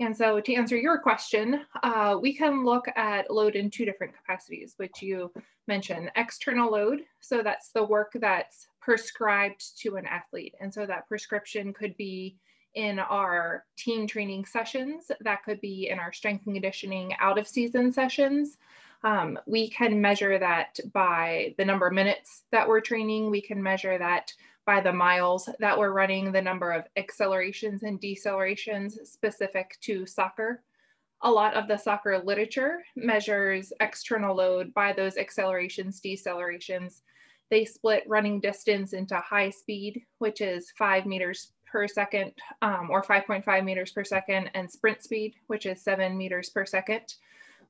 And so to answer your question, uh, we can look at load in two different capacities, which you mentioned. External load, so that's the work that's prescribed to an athlete. And so that prescription could be in our team training sessions. That could be in our strength and conditioning out of season sessions. Um, we can measure that by the number of minutes that we're training. We can measure that by the miles that we're running, the number of accelerations and decelerations specific to soccer. A lot of the soccer literature measures external load by those accelerations, decelerations. They split running distance into high speed, which is five meters per second um, or 5.5 meters per second and sprint speed, which is seven meters per second.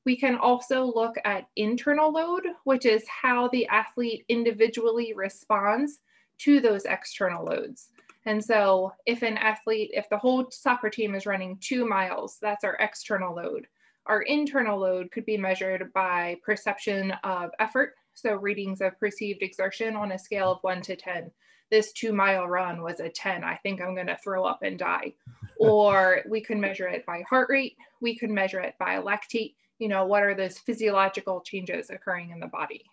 We can also look at internal load, which is how the athlete individually responds to those external loads. And so if an athlete, if the whole soccer team is running two miles, that's our external load. Our internal load could be measured by perception of effort. So readings of perceived exertion on a scale of one to 10. This two mile run was a 10. I think I'm going to throw up and die. [laughs] or we could measure it by heart rate. We could measure it by lactate. You know, what are those physiological changes occurring in the body?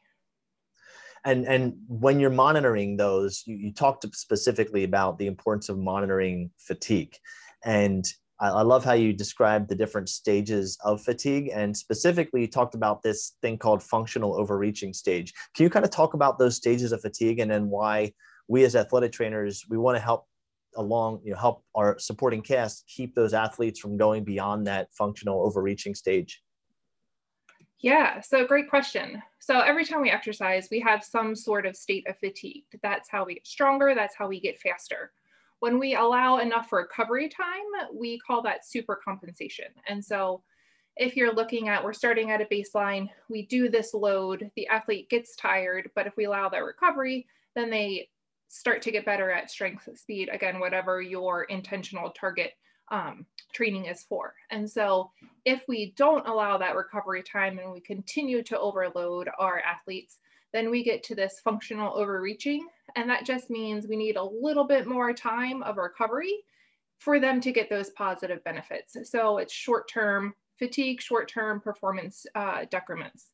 And and when you're monitoring those, you, you talked specifically about the importance of monitoring fatigue. And I, I love how you described the different stages of fatigue and specifically you talked about this thing called functional overreaching stage. Can you kind of talk about those stages of fatigue and then why we as athletic trainers, we want to help along, you know, help our supporting cast keep those athletes from going beyond that functional overreaching stage? Yeah, so great question. So every time we exercise, we have some sort of state of fatigue. That's how we get stronger, that's how we get faster. When we allow enough recovery time, we call that super compensation. And so if you're looking at, we're starting at a baseline, we do this load, the athlete gets tired, but if we allow that recovery, then they start to get better at strength, speed, again, whatever your intentional target um, training is for. And so if we don't allow that recovery time and we continue to overload our athletes, then we get to this functional overreaching. And that just means we need a little bit more time of recovery for them to get those positive benefits. So it's short term fatigue, short term performance uh, decrements.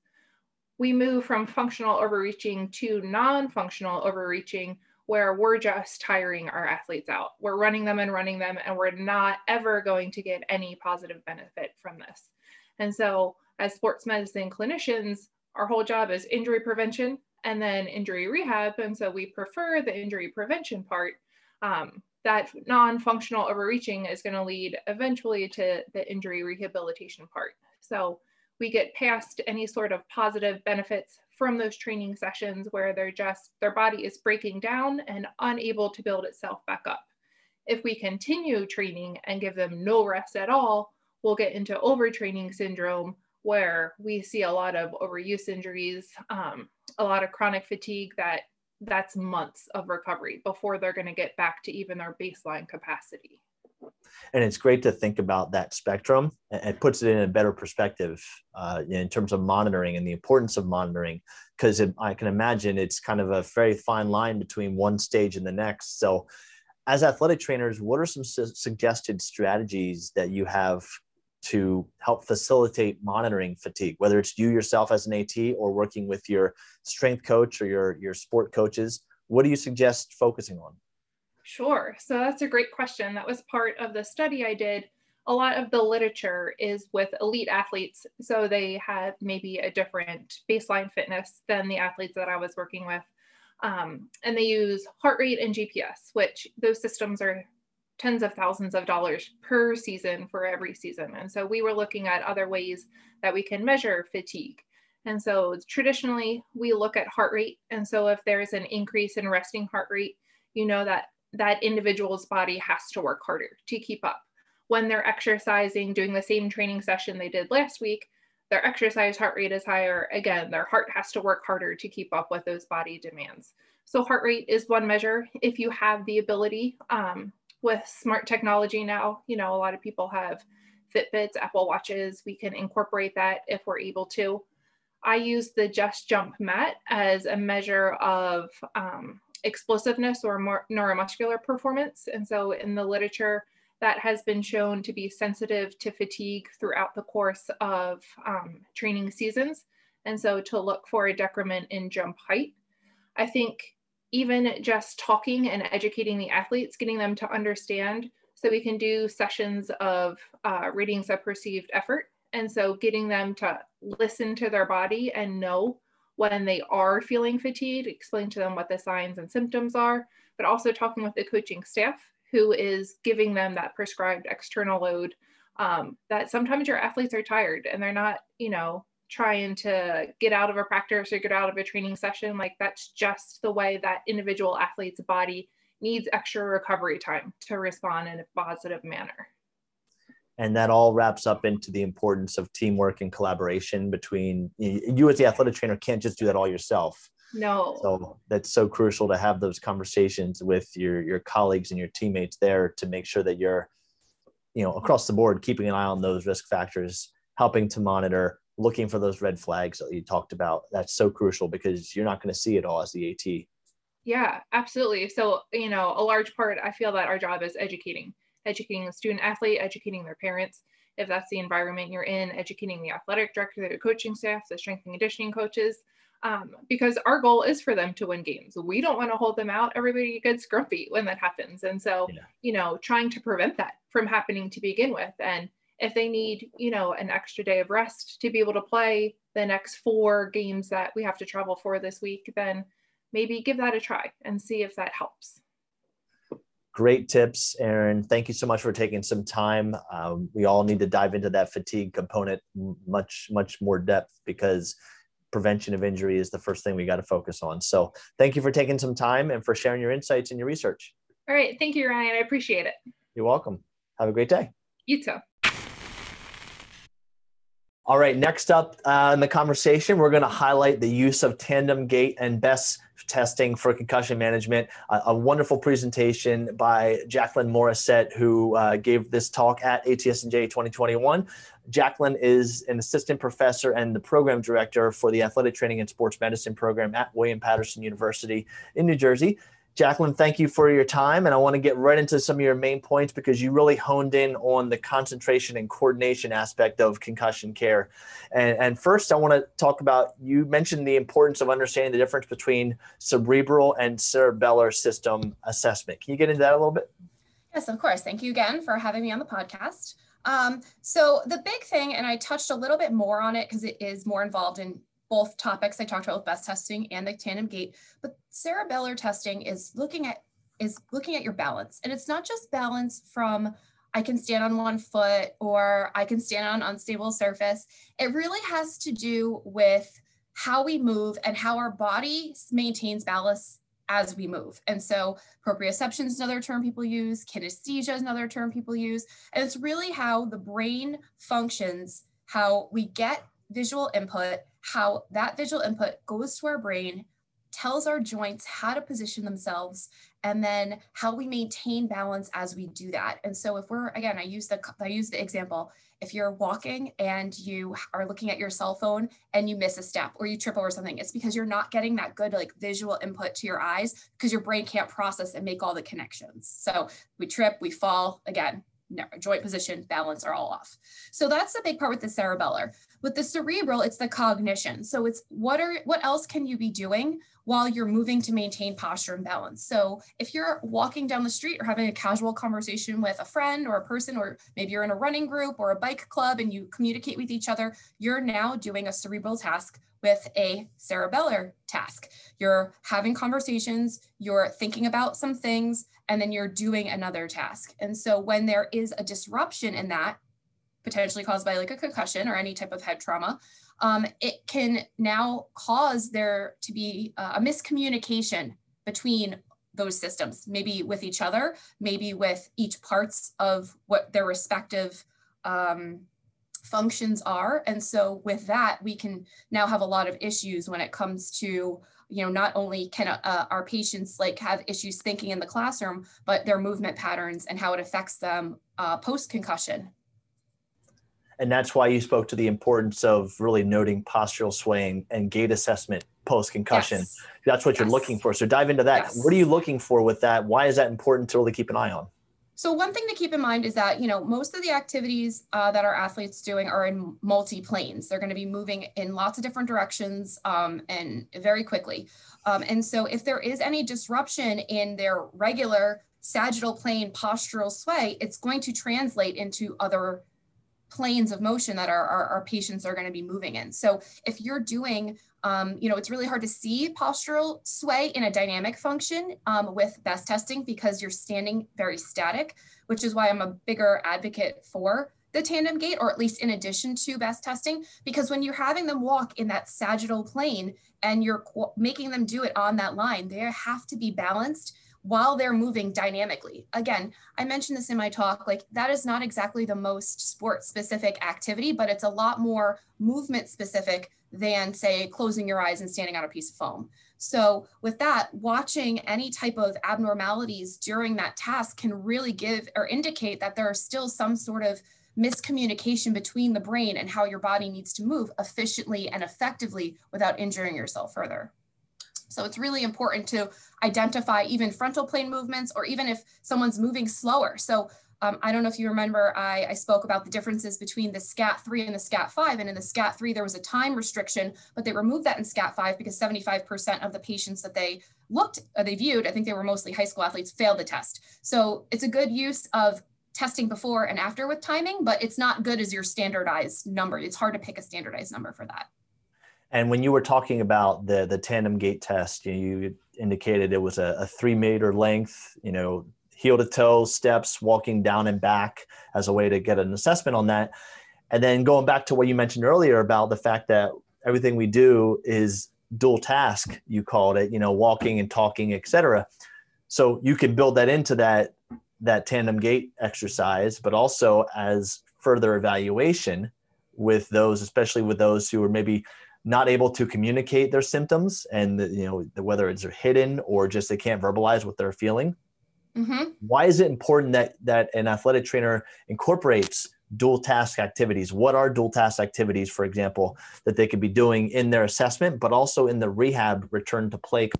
We move from functional overreaching to non functional overreaching, where we're just tiring our athletes out. We're running them and running them, and we're not ever going to get any positive benefit from this. And so, as sports medicine clinicians, our whole job is injury prevention and then injury rehab. And so we prefer the injury prevention part. Um, that non-functional overreaching is going to lead eventually to the injury rehabilitation part. So we get past any sort of positive benefits from those training sessions where they're just their body is breaking down and unable to build itself back up. If we continue training and give them no rest at all, we'll get into overtraining syndrome where we see a lot of overuse injuries, um, a lot of chronic fatigue that that's months of recovery before they're going to get back to even their baseline capacity. And it's great to think about that spectrum. It puts it in a better perspective uh, in terms of monitoring and the importance of monitoring, because I can imagine it's kind of a very fine line between one stage and the next. So, as athletic trainers, what are some su- suggested strategies that you have to help facilitate monitoring fatigue, whether it's you yourself as an AT or working with your strength coach or your, your sport coaches? What do you suggest focusing on? Sure. So that's a great question. That was part of the study I did. A lot of the literature is with elite athletes. So they have maybe a different baseline fitness than the athletes that I was working with. Um, and they use heart rate and GPS, which those systems are tens of thousands of dollars per season for every season. And so we were looking at other ways that we can measure fatigue. And so traditionally we look at heart rate. And so if there's an increase in resting heart rate, you know that that individual's body has to work harder to keep up. When they're exercising, doing the same training session they did last week, their exercise heart rate is higher. Again, their heart has to work harder to keep up with those body demands. So heart rate is one measure. If you have the ability, um, with smart technology now, you know, a lot of people have Fitbits, Apple Watches. We can incorporate that if we're able to. I use the Just Jump Mat as a measure of um, explosiveness or more neuromuscular performance. And so in the literature, that has been shown to be sensitive to fatigue throughout the course of um, training seasons. And so to look for a decrement in jump height. I think even just talking and educating the athletes, getting them to understand. So we can do sessions of uh, ratings of perceived effort. And so getting them to listen to their body and know when they are feeling fatigued, explain to them what the signs and symptoms are, but also talking with the coaching staff who is giving them that prescribed external load um, that sometimes your athletes are tired and they're not, you know, trying to get out of a practice or get out of a training session. Like that's just the way that individual athlete's body needs extra recovery time to respond in a positive manner. And that all wraps up into the importance of teamwork and collaboration between you as the athletic trainer can't just do that all yourself. No. So that's so crucial to have those conversations with your your colleagues and your teammates there to make sure that you're, you know, across the board keeping an eye on those risk factors, helping to monitor looking for those red flags that you talked about. That's so crucial because you're not going to see it all as the AT. Yeah, absolutely. So, you know, a large part, I feel that our job is educating, educating the student athlete, educating their parents, if that's the environment you're in, educating the athletic director, the coaching staff, the strength and conditioning coaches, um, because our goal is for them to win games. We don't want to hold them out. Everybody gets grumpy when that happens. And so, yeah. you know, trying to prevent that from happening to begin with. And if they need, you know, an extra day of rest to be able to play the next four games that we have to travel for this week, then maybe give that a try and see if that helps. Great tips, Erin. Thank you so much for taking some time. Um, we all need to dive into that fatigue component much, much more depth because prevention of injury is the first thing we got to focus on. So, thank you for taking some time and for sharing your insights and your research. All right. Thank you, Ryan. I appreciate it. You're welcome. Have a great day. You too. All right, next up uh, in the conversation, we're going to highlight the use of tandem gait and BESS testing for concussion management. Uh, a wonderful presentation by Jacqueline Morissette, who uh, gave this talk at ATSNJ 2021. Jacqueline is an assistant professor and the program director for the athletic training and sports medicine program at William Paterson University in New Jersey. Jacqueline, thank you for your time. And I want to get right into some of your main points because you really honed in on the concentration and coordination aspect of concussion care. And, and first, I want to talk about you mentioned the importance of understanding the difference between cerebral and cerebellar system assessment. Can you get into that a little bit? Yes, of course. Thank you again for having me on the podcast. Um, so the big thing, and I touched a little bit more on it because it is more involved in both topics I talked about with BESS testing and the tandem gait, but cerebellar testing is looking at is looking at your balance. And it's not just balance from I can stand on one foot or I can stand on unstable surface. It really has to do with how we move and how our body maintains balance as we move. And so proprioception is another term people use, kinesthesia is another term people use. And it's really how the brain functions, how we get visual input, how that visual input goes to our brain, tells our joints how to position themselves, and then how we maintain balance as we do that. And so if we're again, I use the I use the example, if you're walking and you are looking at your cell phone and you miss a step or you trip over something, it's because you're not getting that good like visual input to your eyes because your brain can't process and make all the connections. So we trip, we fall, again, joint position, balance are all off. So that's the big part with the cerebellar. With the cerebral, it's the cognition. So it's what are what else can you be doing while you're moving to maintain posture and balance? So if you're walking down the street or having a casual conversation with a friend or a person, or maybe you're in a running group or a bike club and you communicate with each other, you're now doing a cerebral task with a cerebellar task. You're having conversations, you're thinking about some things, and then you're doing another task. And so when there is a disruption in that, potentially caused by like a concussion or any type of head trauma, um, it can now cause there to be a miscommunication between those systems, maybe with each other, maybe with each parts of what their respective um, functions are. And so with that, we can now have a lot of issues when it comes to you know not only can uh, our patients like have issues thinking in the classroom but their movement patterns and how it affects them uh, post concussion and that's why you spoke to the importance of really noting postural swaying and gait assessment post concussion yes. that's what yes. you're looking for so dive into that yes. what are you looking for with that why is that important to really keep an eye on so one thing to keep in mind is that, you know, most of the activities uh, that our athletes doing are in multi-planes. They're going to be moving in lots of different directions um, and very quickly. Um, and so if there is any disruption in their regular sagittal plane postural sway, it's going to translate into other planes of motion that our, our, our patients are going to be moving in. So if you're doing um, you know, it's really hard to see postural sway in a dynamic function um, with BESS testing because you're standing very static, which is why I'm a bigger advocate for the tandem gait, or at least in addition to BESS testing, because when you're having them walk in that sagittal plane and you're making them do it on that line, they have to be balanced while they're moving dynamically. Again, I mentioned this in my talk, like that is not exactly the most sport specific activity, but it's a lot more movement specific than say closing your eyes and standing on a piece of foam. So with that, watching any type of abnormalities during that task can really give or indicate that there are still some sort of miscommunication between the brain and how your body needs to move efficiently and effectively without injuring yourself further. So it's really important to identify even frontal plane movements or even if someone's moving slower. So um, I don't know if you remember, I, I, spoke about the differences between the SCAT3 and the SCAT5. And in the SCAT3, there was a time restriction, but they removed that in SCAT5 because 75% of the patients that they looked, uh, they viewed, I think they were mostly high school athletes, failed the test. So it's a good use of testing before and after with timing, but it's not good as your standardized number. It's hard to pick a standardized number for that. And when you were talking about the the tandem gait test, you, you indicated it was a, a three meter length, you know, heel to toe steps, walking down and back as a way to get an assessment on that. And then going back to what you mentioned earlier about the fact that everything we do is dual task, you called it, you know, walking and talking, etc. So you can build that into that that tandem gait exercise, but also as further evaluation with those, especially with those who are maybe not able to communicate their symptoms and you know whether it's hidden or just they can't verbalize what they're feeling Mm-hmm. Why is it important that that an athletic trainer incorporates dual task activities? What are dual task activities, for example, that they could be doing in their assessment, but also in the rehab return to play?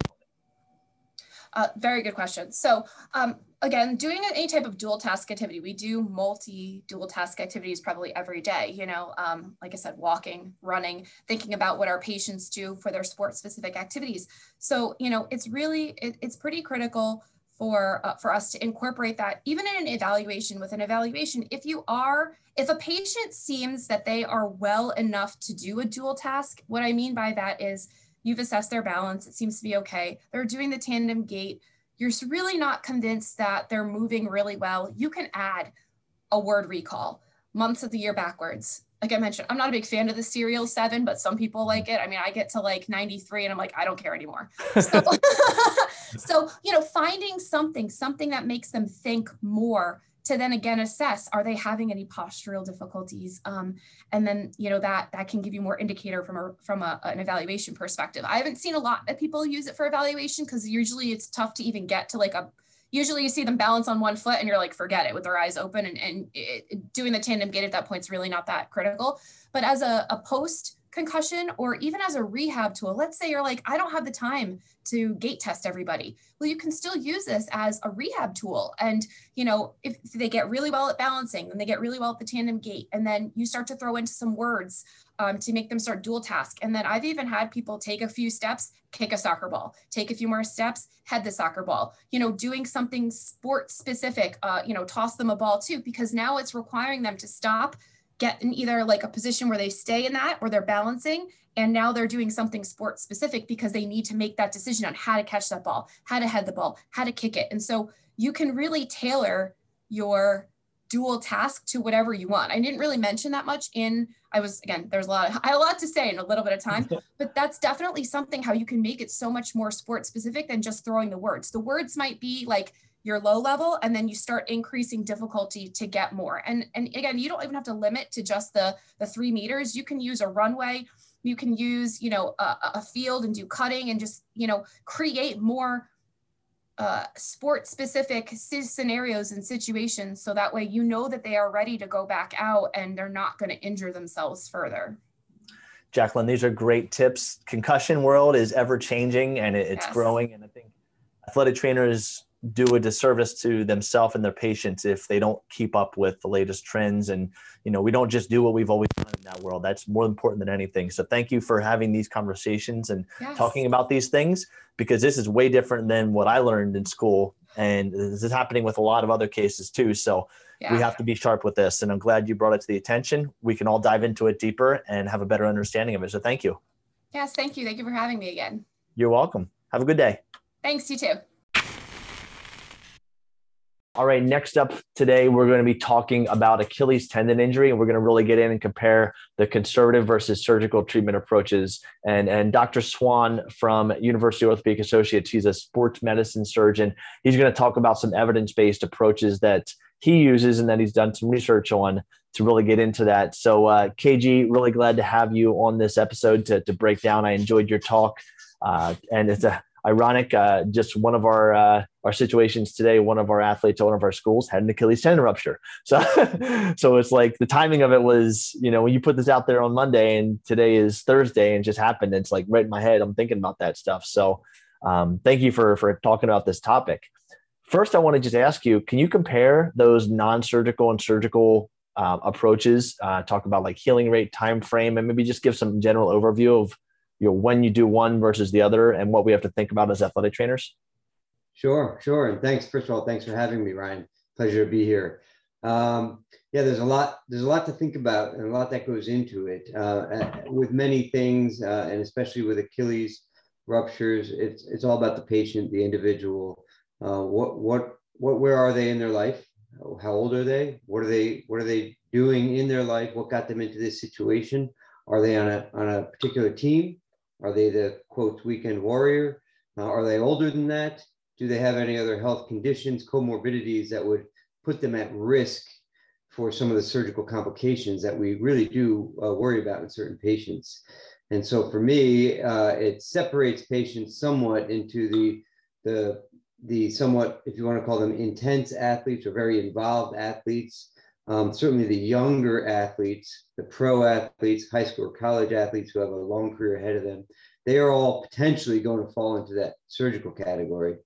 Uh, very good question. So um, again, doing any type of dual task activity, we do multi dual task activities probably every day. You know, um, like I said, walking, running, thinking about what our patients do for their sport specific activities. So you know, it's really it, it's pretty critical for uh, for us to incorporate that even in an evaluation with an evaluation if you are if a patient seems that they are well enough to do a dual task what i mean by that is you've assessed their balance it seems to be okay they're doing the tandem gait you're really not convinced that they're moving really well you can add a word recall months of the year backwards like I mentioned, I'm not a big fan of the serial seven, but some people like it. I mean, I get to like 93 and I'm like, I don't care anymore. So, [laughs] [laughs] so, you know, finding something, something that makes them think more to then again assess, are they having any postural difficulties? Um, and then, you know, that, that can give you more indicator from a, from a, an evaluation perspective. I haven't seen a lot of people use it for evaluation because usually it's tough to even get to like a, usually you see them balance on one foot and you're like, forget it with their eyes open and, and it, doing the tandem gait at that point is really not that critical. But as a, a post concussion or even as a rehab tool, let's say you're like, I don't have the time to gait test everybody. Well, you can still use this as a rehab tool. And, you know, if they get really well at balancing and they get really well at the tandem gait, and then you start to throw into some words um, to make them start dual task. And then I've even had people take a few steps, kick a soccer ball, take a few more steps, head the soccer ball, you know, doing something sport specific, uh, you know, toss them a ball too, because now it's requiring them to stop, get in either like a position where they stay in that or they're balancing. And now they're doing something sport specific because they need to make that decision on how to catch that ball, how to head the ball, how to kick it. And so you can really tailor your dual task to whatever you want. I didn't really mention that much in I was again there's a lot of, I [laughs] had a lot to say in a little bit of time, [laughs] but that's definitely something how you can make it so much more sport specific than just throwing the words. The words might be like your low level and then you start increasing difficulty to get more. And and again, you don't even have to limit to just the the 3 meters. You can use a runway, you can use, you know, a, a field and do cutting and just, you know, create more uh, sport specific scenarios and situations so that way you know that they are ready to go back out and they're not going to injure themselves further. Jacqueline, these are great tips. Concussion world is ever changing and it's yes. growing. And I think athletic trainers do a disservice to themselves and their patients if they don't keep up with the latest trends. And you know we don't just do what we've always done in that world. That's more important than anything. So thank you for having these conversations and yes. talking about these things because this is way different than what i learned in school. And this is happening with a lot of other cases too. So yeah. we have to be sharp with this. And i'm glad you brought it to the attention. We can all dive into it deeper and have a better understanding of it. So thank you. Yes thank you. Thank you for having me again. You're welcome. Have a good day. Thanks you too all right, next up today, we're going to be talking about Achilles tendon injury, and we're going to really get in and compare the conservative versus surgical treatment approaches. And, and Dr. Swan from University Orthopedic Associates, he's a sports medicine surgeon. He's going to talk about some evidence based approaches that he uses and that he's done some research on to really get into that. So, uh, KG, really glad to have you on this episode to, to break down. I enjoyed your talk. Uh, and it's a, ironic. Uh, just one of our uh, our situations today. One of our athletes at one of our schools had an Achilles tendon rupture. So, [laughs] so it's like the timing of it was, you know, when you put this out there on Monday and today is Thursday and just happened. It's like right in my head. I'm thinking about that stuff. So, um, thank you for for talking about this topic. First, I want to just ask you: Can you compare those non-surgical and surgical uh, approaches? Uh, talk about like healing rate, time frame, and maybe just give some general overview of you know when you do one versus the other and what we have to think about as athletic trainers sure sure. And thanks first of all thanks for having me ryan. Pleasure to be here. Um, yeah there's a lot there's a lot to think about and a lot that goes into it. Uh, with many things uh, and especially with achilles ruptures it's it's all about the patient the individual. Uh, what what what where are they in their life? How old are they? What are they what are they doing in their life? What got them into this situation? Are they on a on a particular team? Are they the quote weekend warrior? Uh, are they older than that? Do they have any other health conditions, comorbidities that would put them at risk for some of the surgical complications that we really do uh, worry about in certain patients? And so for me, uh, it separates patients somewhat into the, the, the somewhat, if you want to call them intense athletes or very involved athletes, um, certainly the younger athletes, the pro athletes, high school or college athletes who have a long career ahead of them, they are all potentially going to fall into that surgical category.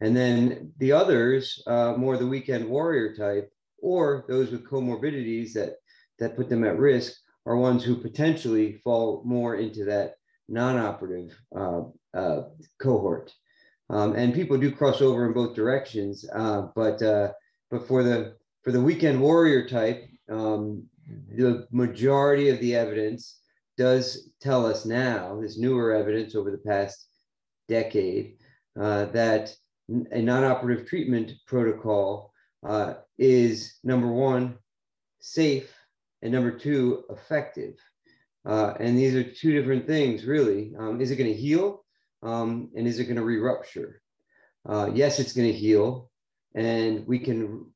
And then the others, uh, more the weekend warrior type, or those with comorbidities that, that put them at risk, are ones who potentially fall more into that non-operative uh, uh, cohort. Um, and people do cross over in both directions, uh, but uh, but for the for the weekend warrior type, um, the majority of the evidence does tell us now, this newer evidence over the past decade, uh, that a non-operative treatment protocol uh, is number one, safe, and number two, effective. Uh, and these are two different things, really. Um, is it going to heal? Um, and is it going to re-rupture? Uh, yes, it's going to heal, and we can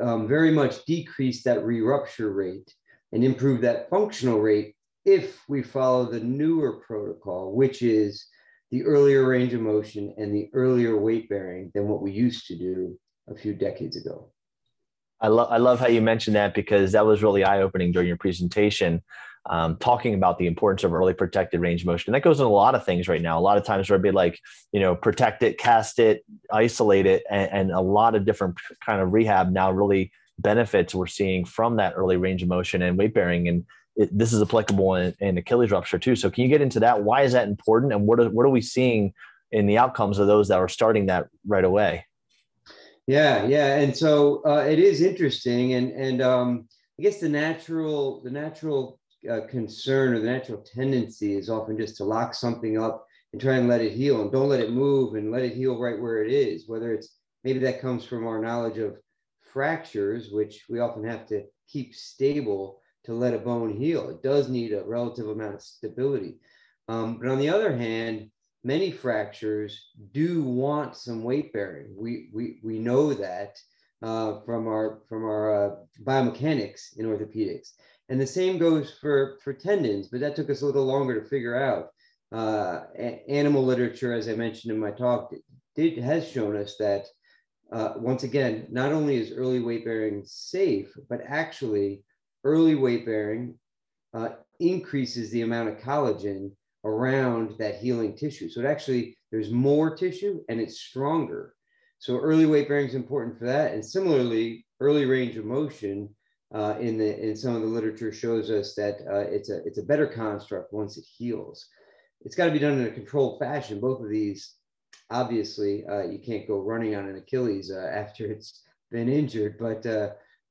um, very much decrease that re-rupture rate and improve that functional rate if we follow the newer protocol, which is the earlier range of motion and the earlier weight bearing than what we used to do a few decades ago. I, love I love how you mentioned that because that was really eye opening during your presentation um, talking about the importance of early protected range motion. And that goes in a lot of things right now. A lot of times where it'd be like, you know, protect it, cast it, isolate it, and, and a lot of different kind of rehab now really benefits we're seeing from that early range of motion and weight bearing. And it, this is applicable in, in, Achilles rupture too. So can you get into that? Why is that important? And what are, what are we seeing in the outcomes of those that are starting that right away? Yeah, yeah. And so uh, it is interesting. And, and um, I guess the natural, the natural uh, concern or the natural tendency is often just to lock something up and try and let it heal and don't let it move and let it heal right where it is whether it's maybe that comes from our knowledge of fractures which we often have to keep stable to let a bone heal. It does need a relative amount of stability. Um, but on the other hand many fractures do want some weight bearing. We we, we know that uh, from our from our uh, biomechanics in orthopedics. And the same goes for, for tendons, but that took us a little longer to figure out. Uh, animal literature, as I mentioned in my talk, did, has shown us that uh, once again, not only is early weight bearing safe, but actually early weight bearing uh, increases the amount of collagen around that healing tissue. So it actually, there's more tissue and it's stronger. So early weight bearing is important for that. And similarly, early range of motion uh, in the in some of the literature shows us that uh, it's a it's a better construct once it heals. It's got to be done in a controlled fashion. Both of these, obviously, uh, you can't go running on an Achilles uh, after it's been injured, but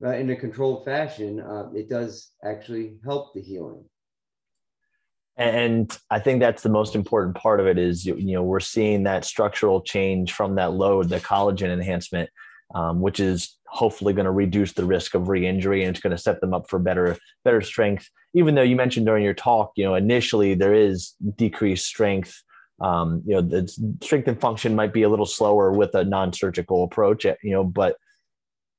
uh, in a controlled fashion, uh, it does actually help the healing. And I think that's the most important part of it is you know we're seeing that structural change from that load, the collagen enhancement, um, which is hopefully going to reduce the risk of re-injury and it's going to set them up for better better strength even though you mentioned during your talk you know initially there is decreased strength um, you know the strength and function might be a little slower with a non-surgical approach you know but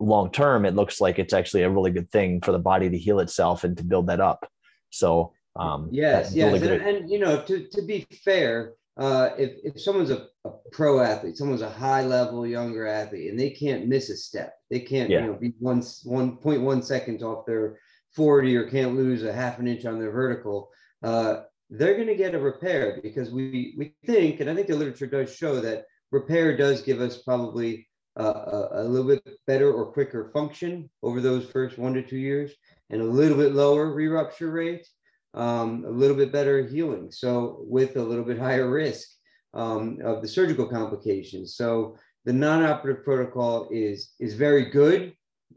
long term it looks like it's actually a really good thing for the body to heal itself and to build that up so um, yes yes really and, and, you know to, to be fair uh, if, if someone's a, a, pro athlete, someone's a high level younger athlete, and they can't miss a step, they can't yeah. you know be one one point one seconds off their 40 or can't lose a half an inch on their vertical, uh, they're going to get a repair because we we think, and I think the literature does show that repair does give us probably uh, a, little bit better or quicker function over those first one to two years, and a little bit lower re-rupture rate um, a little bit better healing. So with a little bit higher risk um, of the surgical complications. So the non-operative protocol is is very good,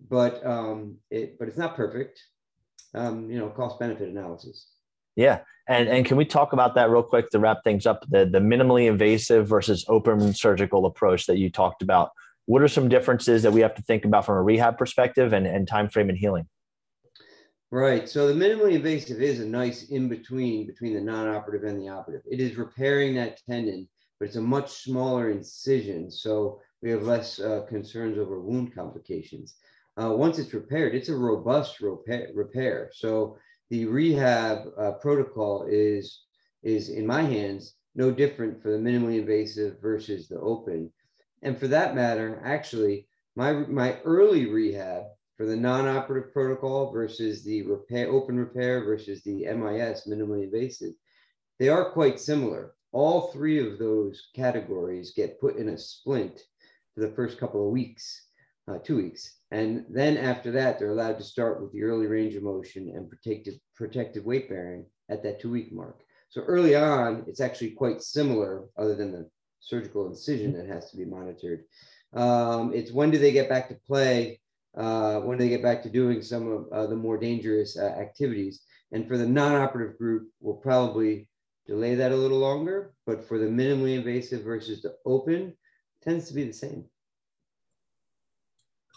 but um, it but it's not perfect. Um, you know, cost benefit analysis. Yeah, and and can we talk about that real quick to wrap things up? The the minimally invasive versus open surgical approach that you talked about. What are some differences that we have to think about from a rehab perspective and, and time frame and healing? Right. So the minimally invasive is a nice in between between the non-operative and the operative. It is repairing that tendon, but it's a much smaller incision, so we have less uh, concerns over wound complications. Uh, once it's repaired, it's a robust repair. repair. So the rehab uh, protocol is is in my hands no different for the minimally invasive versus the open. And for that matter, actually, my my early rehab for the non-operative protocol versus the repair, open repair versus the MIS, minimally invasive, they are quite similar. All three of those categories get put in a splint for the first couple of weeks, uh, two weeks. And then after that, they're allowed to start with the early range of motion and protective, protective weight bearing at that two week mark. So early on, it's actually quite similar, other than the surgical incision that has to be monitored. Um, it's when do they get back to play uh, when they get back to doing some of uh, the more dangerous uh, activities. And for the non-operative group, we'll probably delay that a little longer, but for the minimally invasive versus the open, tends to be the same.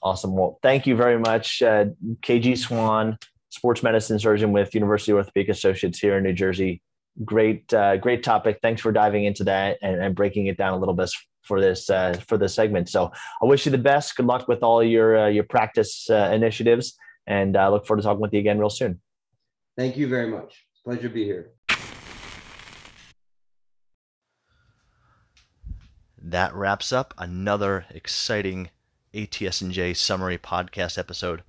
Awesome. Well, thank you very much, uh, KG Swan, sports medicine surgeon with University Orthopedic Associates here in New Jersey. Great, uh, great topic. Thanks for diving into that and, and breaking it down a little bit for this uh, for this segment. So I wish you the best. Good luck with all your uh, your practice uh, initiatives, and I uh, look forward to talking with you again real soon. Thank you very much. Pleasure to be here. That wraps up another exciting ATSNJ summary podcast episode.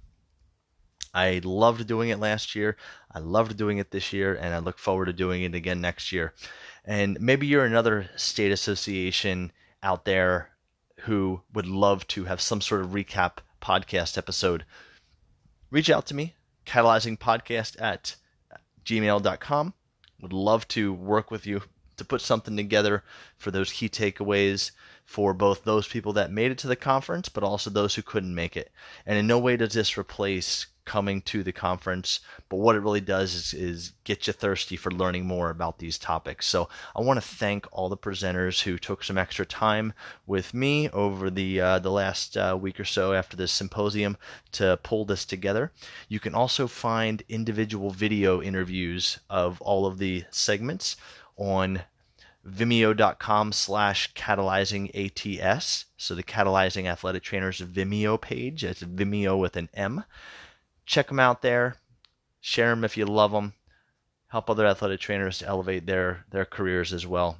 I loved doing it last year. I loved doing it this year, and I look forward to doing it again next year. And maybe you're another state association out there who would love to have some sort of recap podcast episode, reach out to me, catalyzingpodcast at gmail.com. Would love to work with you to put something together for those key takeaways for both those people that made it to the conference, but also those who couldn't make it. And in no way does this replace coming to the conference, but what it really does is, is get you thirsty for learning more about these topics. So I want to thank all the presenters who took some extra time with me over the uh, the last uh, week or so after this symposium to pull this together. You can also find individual video interviews of all of the segments on vimeo.com slash catalyzing ATS. So the Catalyzing Athletic Trainers Vimeo page. It's Vimeo with an M check them out there. Share them if you love them. Help other athletic trainers to elevate their their careers as well.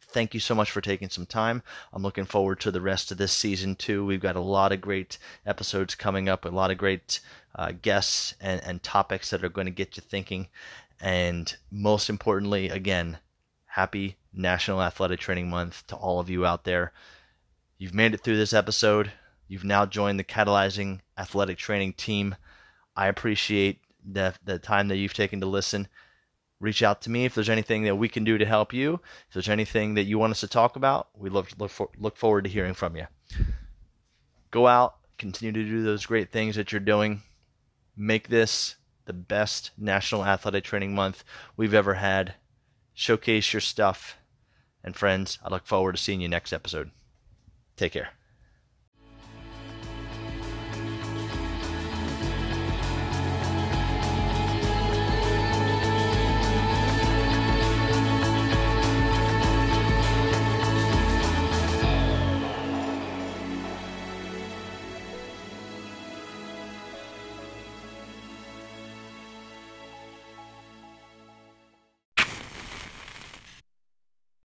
Thank you so much for taking some time. I'm looking forward to the rest of this season too. We've got a lot of great episodes coming up, a lot of great uh, guests and, and topics that are going to get you thinking. And most importantly, again, happy National Athletic Training Month to all of you out there. You've made it through this episode. You've now joined the Catalyzing Athletic Training team. I appreciate the, the time that you've taken to listen. Reach out to me if there's anything that we can do to help you. If there's anything that you want us to talk about, we look look, for, look forward to hearing from you. Go out, continue to do those great things that you're doing. Make this the best National Athletic Training Month we've ever had. Showcase your stuff. And friends, I look forward to seeing you next episode. Take care.